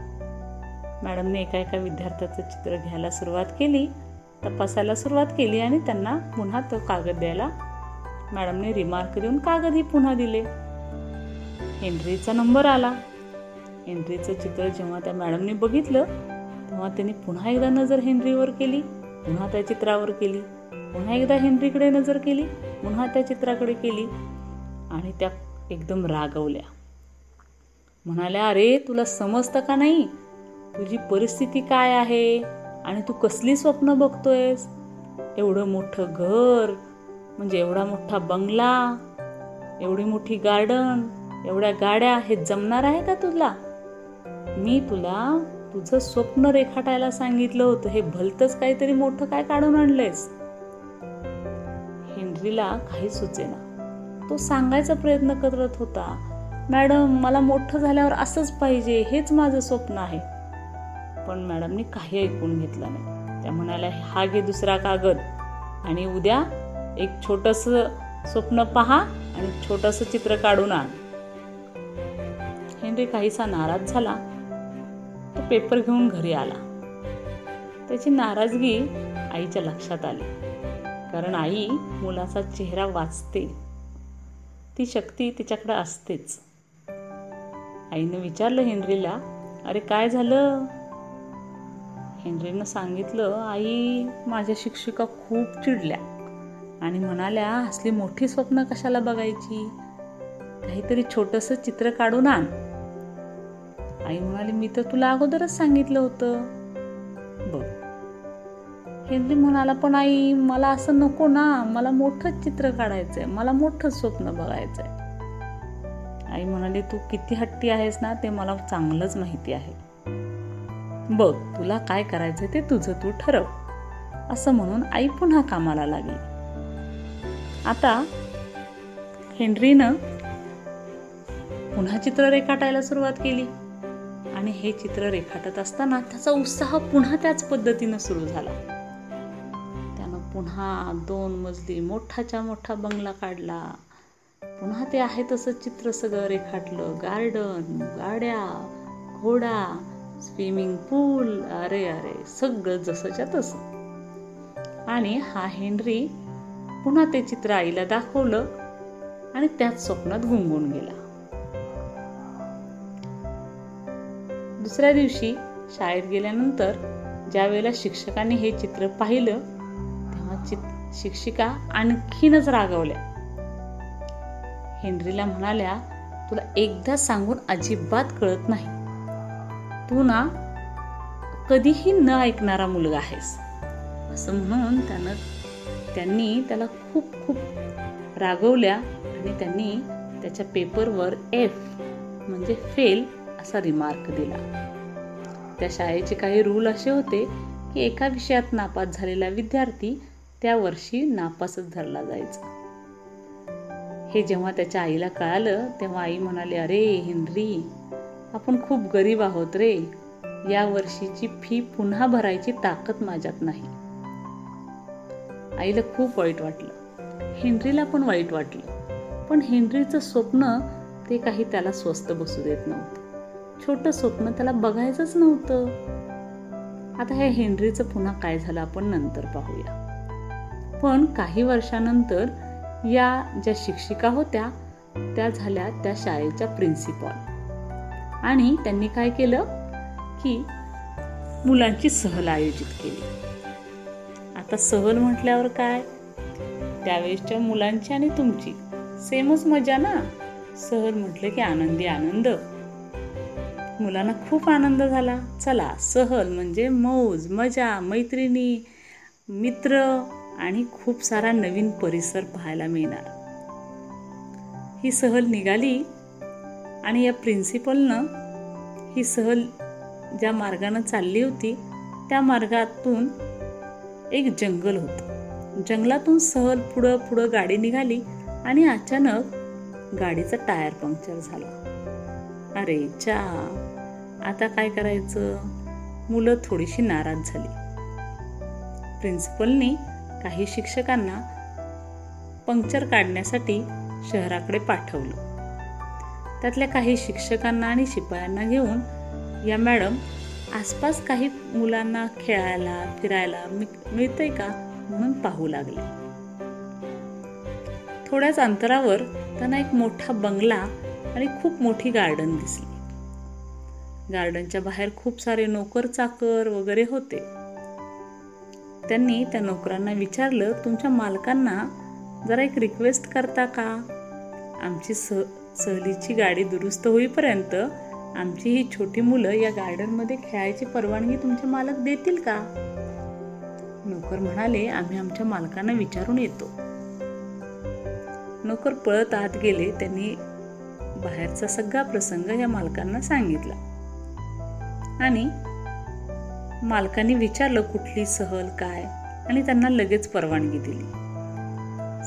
मॅडमने एका एका विद्यार्थ्याचं चित्र घ्यायला सुरुवात केली तपासायला सुरुवात केली आणि त्यांना पुन्हा तो कागद द्यायला मॅडमने रिमार्क देऊन कागदही पुन्हा दिले. हेनरीचा नंबर आला. हेनरीचं चित्र जेव्हा त्या मॅडमने बघितलं तेव्हा त्यांनी पुन्हा एकदा नजर हेनरीवर केली पुन्हा त्या चित्रावर केली पुन्हा एकदा हेनरीकडे नजर केली पुन्हा त्या चित्राकडे केली आणि त्या एकदम रागवल्या. म्हणाल्या अरे तुला समजतं का नाही? तुझी परिस्थिती काय आहे? आणि तू कसली स्वप्न बघतोयस? एवढं मोठं घर म्हणजे एवढा मोठा बंगला एवढी मोठी गार्डन एवढ्या गाड्या हे जमणार आहे का तुला? मी तुला तुझं स्वप्न रेखाटायला सांगितलं होतं. हे भलतच काहीतरी मोठं काय काढून आणलंयस? हेनरीला काही सुचेना. तो सांगायचा प्रयत्न करत होता मॅडम मला मोठं झाल्यावर असंच पाहिजे हेच माझं स्वप्न आहे. पण मॅडमनी काही ऐकून घेतलं नाही. त्या म्हणाल्या हा घे दुसरा कागद आणि उद्या एक छोटस स्वप्न पहा आणि छोटस चित्र काढून आण. हेनरी काहीसा नाराज झाला. पेपर घेऊन घरी आला. त्याची नाराजगी आईच्या लक्षात आली. कारण आई मुलाचा चेहरा वाचते. ती शक्ती तिच्याकडे असतेच. आईनं विचारलं हेनरीला अरे काय झालं? हेनरीनं सांगितलं आई माझ्या शिक्षिका खूप चिडल्या आणि म्हणाल्या असली मोठी स्वप्न कशाला बघायची? काहीतरी छोटंसं चित्र काढून आण. आई म्हणाली मी तर तुला अगोदरच सांगितलं होतं. बघ हेनरी म्हणाला पण आई मला असं नको ना. मला मोठंच चित्र काढायचंय. मला मोठं स्वप्न बघायचंय. आई म्हणाली तू किती हट्टी आहेस ना ते मला चांगलंच माहिती आहे. बघ तुला काय करायचं ते तुझं तू ठरव. असं म्हणून आई पुन्हा कामाला लागली. आता हेनरीनं पुन्हा चित्र रेखाटायला सुरुवात केली. आणि हे चित्र रेखाटत असताना त्याचा उत्साह पुन्हा त्याच पद्धतीनं सुरू झाला. त्यानं पुन्हा दोन मजली मोठाच्या मोठा बंगला काढला. पुन्हा ते आहे तसं चित्र सगळं रेखाटलं. गार्डन गाड्या घोडा स्विमिंग पूल अरे अरे सगळं जसंच्या तसं. आणि हा हेनरी पुन्हा ते चित्र आईला दाखवलं आणि त्याच स्वप्नात गुंगून गेला. दुसऱ्या दिवशी शाळेत गेल्यानंतर ज्या वेळेला शिक्षकांनी हे चित्र पाहिलं तेव्हा चित शिक्षिका आणखीनच रागवल्या. हेनरीला म्हणाल्या तुला एकदा सांगून अजिबात कळत नाही. तू ना कधीही न ऐकणारा मुलगा आहेस. असं म्हणून त्यानं त्यांनी त्याला खूप खूप रागवल्या आणि त्यांनी त्याच्या पेपरवर एफ म्हणजे फेल असा रिमार्क दिला. त्या शाळेचे काही रूल असे होते की एका विषयात नापास झालेला विद्यार्थी त्या वर्षी नापासच धरला जायचा. हे जेव्हा त्याच्या आईला कळालं तेव्हा आई म्हणाली अरे हेनरी आपण खूप गरीब आहोत रे. या वर्षीची फी पुन्हा भरायची ताकद माझ्यात नाही. आईला खूप वाईट वाटलं. हेनरीला पण वाईट वाटलं. पण हेनरीचं स्वप्न ते काही त्याला स्वस्त बसू देत नव्हतं. छोटं स्वप्न त्याला बघायचंच नव्हतं. आता हे हेनरीचं पुन्हा काय झालं आपण नंतर पाहूया. पण काही वर्षानंतर या ज्या शिक्षिका होत्या त्या झाल्या त्या शाळेच्या प्रिन्सिपॉल. आणि त्यांनी काय केलं? की मुलांची सहल आयोजित केली. आता सहल म्हटल्यावर काय? त्यावेळेसच्या मुलांची आणि तुमची. सेमच मजा ना? सहल म्हटलं की आनंदी आनंद. मुलांना खूप आनंद झाला. चला सहल म्हणजे मौज मजा मैत्रिणी मित्र आणि खूप सारा नवीन परिसर पाहायला मिळणार. ही सहल निघाली आणि या प्रिन्सिपलनं ही सहल ज्या मार्गानं चालली होती त्या मार्गातून एक जंगल होतं. जंगलातून सहल पुढं पुढं गाडी निघाली आणि अचानक गाडीचा टायर पंक्चर झाला. अरे चा! आता काय करायचं? मुलं थोडीशी नाराज झाली. प्रिन्सिपलनी काही शिक्षकांना पंक्चर काढण्यासाठी शहराकडे पाठवलं. त्यातल्या काही शिक्षकांना आणि शिपायांना घेऊन या मॅडम आसपास काही मुलांना खेळायला फिरायला मिळतंय का? म्हणून पाहू लागले. थोड्याच अंतरावर त्यांना एक मोठा बंगला आणि खूप मोठी गार्डन दिसली. गार्डनच्या बाहेर खूप सारे नोकर चाकर वगैरे होते. त्यांनी त्या नोकरांना विचारलं तुमच्या मालकांना जरा एक रिक्वेस्ट करता का? आमची सह सहलीची गाडी दुरुस्त होईपर्यंत आमची ही छोटी मुलं या गार्डनमध्ये खेळायची परवानगी तुमचे मालक देतील का? नोकर म्हणाले आम्ही आमच्या मालकांना विचारून येतो. नोकर पळत आत गेले. त्यांनी बाहेरचा सगळा प्रसंग या मालकांना सांगितला. आणि मालकांनी विचारलं कुठली सहल काय आणि त्यांना लगेच परवानगी दिली.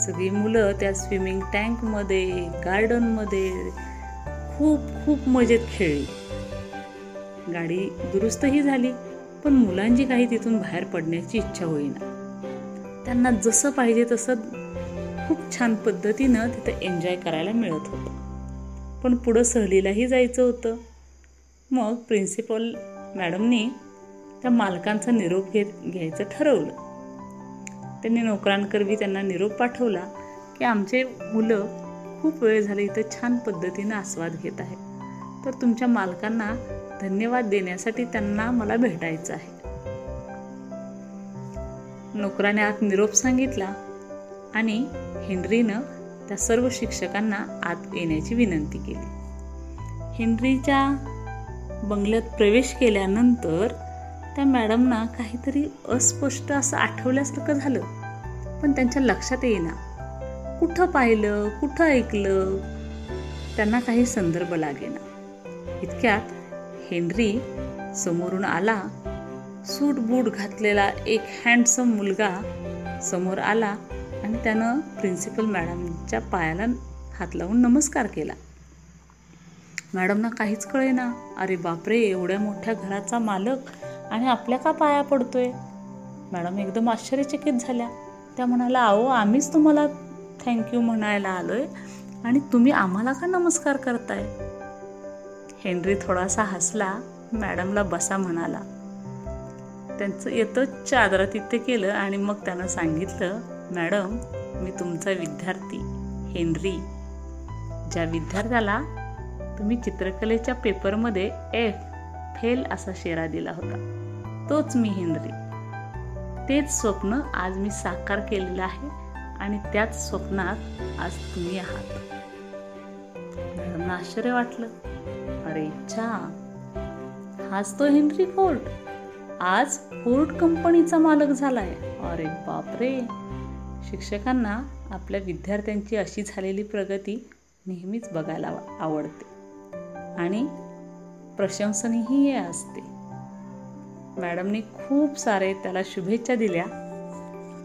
सगळी मुलं त्या स्विमिंग टँकमध्ये गार्डनमध्ये खूप खूप मजेत खेळली. गाडी दुरुस्तही झाली पण मुलांची काही तिथून बाहेर पडण्याची इच्छा होईना. त्यांना जसं पाहिजे तसं खूप छान पद्धतीनं तिथं एन्जॉय करायला मिळत होतं. पण पुढं सहलीलाही जायचं होतं. मग प्रिन्सिपल मॅडमनी त्या मालकांचा निरोप घेत घ्यायचं ठरवलं. त्यांनी नोकरांकरवी त्यांना निरोप पाठवला की आमचे मुलं खूप वेळ झाले इथं छान पद्धतीनं आस्वाद घेत आहेत. तर तुमच्या मालकांना धन्यवाद देण्यासाठी त्यांना मला भेटायचं आहे. नोकराने आत निरोप सांगितला आणि हेनरीनं त्या सर्व शिक्षकांना आत येण्याची विनंती केली. हेनरीच्या बंगल्यात प्रवेश केल्यानंतर त्या मॅडमना काहीतरी अस्पष्ट असं आठवल्यासारखं झालं. पण त्यांच्या लक्षात येईना. कुठं पाहिलं कुठं ऐकलं? त्यांना काही संदर्भ लागेना. इतक्यात हेनरी समोरून आला. सूट बूट घातलेला एक हँडसम मुलगा समोर आला आणि त्यानं प्रिन्सिपल मॅडमच्या पायाला हात लावून नमस्कार केला. मॅडमना काहीच कळेना. अरे बापरे एवढ्या मोठ्या घराचा मालक आणि आपल्या का पाया पडतोय? मॅडम एकदम आश्चर्यचकित झाल्या. त्या म्हणाल्या अहो आम्हीच तुम्हाला थँक्यू म्हणायला आलोय आणि तुम्ही आम्हाला का नमस्कार करताय? हेनरी थोडासा हसला. मॅडमला बसा म्हणाला. त्यांचं येतं चादरा तिथे केलं आणि मग त्यानं सांगितलं मॅडम मी तुमचा विद्यार्थी हेनरी. ज्या विद्यार्थ्याला तुम्ही चित्रकलेच्या पेपरमध्ये एफ फेल असा शेरा दिला होता. तोच मी हेनरी तेच स्वप्न आज मी साकार केलेलं आहे आणि त्याच स्वप्नात आज तुम्ही आहात. आश्चर्य वाटलं. अरे इच्छा हाच तो हेनरी फोर्ड आज फोर्ड कंपनीचा मालक झालाय. अरे बापरे. शिक्षकांना आपल्या विद्यार्थ्यांची अशी झालेली प्रगती नेहमीच बघायला आवडते. आणि प्रशंसनीय असते. मॅडमनी खूप सारे त्याला शुभेच्छा दिल्या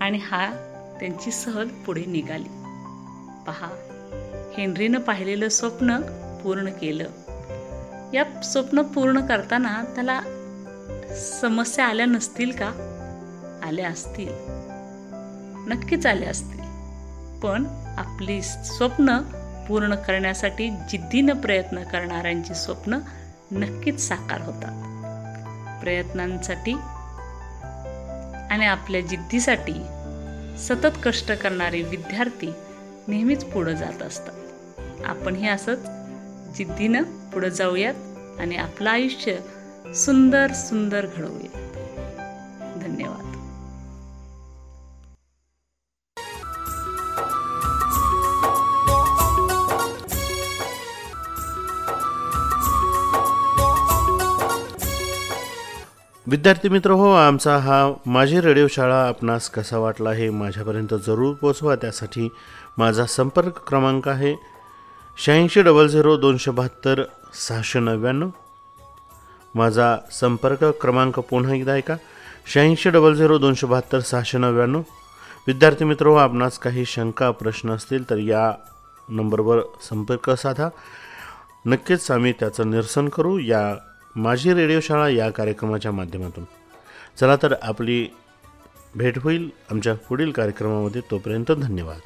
आणि हा त्यांची सहल पुढे निघाली. पहा हेनरीनं पाहिलेलं स्वप्न पूर्ण केलं. या स्वप्न पूर्ण करताना त्याला समस्या आल्या नसतील का? आल्या असतील. नक्कीच आल्या असतील. पण आपली स्वप्न पूर्ण करण्यासाठी जिद्दीनं प्रयत्न करणाऱ्यांची स्वप्न नक्कीच साकार होतात. प्रयत्नांसाठी आणि आपल्या जिद्दीसाठी सतत कष्ट करणारे विद्यार्थी नेहमीच पुढं जात असतात. आपणही असंच जिद्दीनं पुढं जाऊयात आणि आपलं आयुष्य सुंदर सुंदर घडवूयात. धन्यवाद. विद्यार्थी मित्र हो आमचा हा माझी रेडिओ शाळा आपणास कसा वाटला हे माझ्यापर्यंत जरूर पोचवा त्यासाठी माझा संपर्क क्रमांक आहे शहाऐंशी डबल झिरो दोनशे बहात्तर सहाशे नव्याण्णव. माझा संपर्क क्रमांक पुन्हा एकदा ऐका शहाऐंशी डबल झिरो दोनशे बहात्तर सहाशे नव्याण्णव. विद्यार्थी मित्र हो आपणास काही शंका प्रश्न असतील तर या नंबरवर संपर्क साधा. नक्कीच आम्ही त्याचं निरसन करू. या माझी रेडिओ शाळा या कार्यक्रमाच्या माध्यमातून. चला तर आपली भेट होईल. आमच्या पुढील कार्यक्रमामध्ये तोपर्यंत धन्यवाद.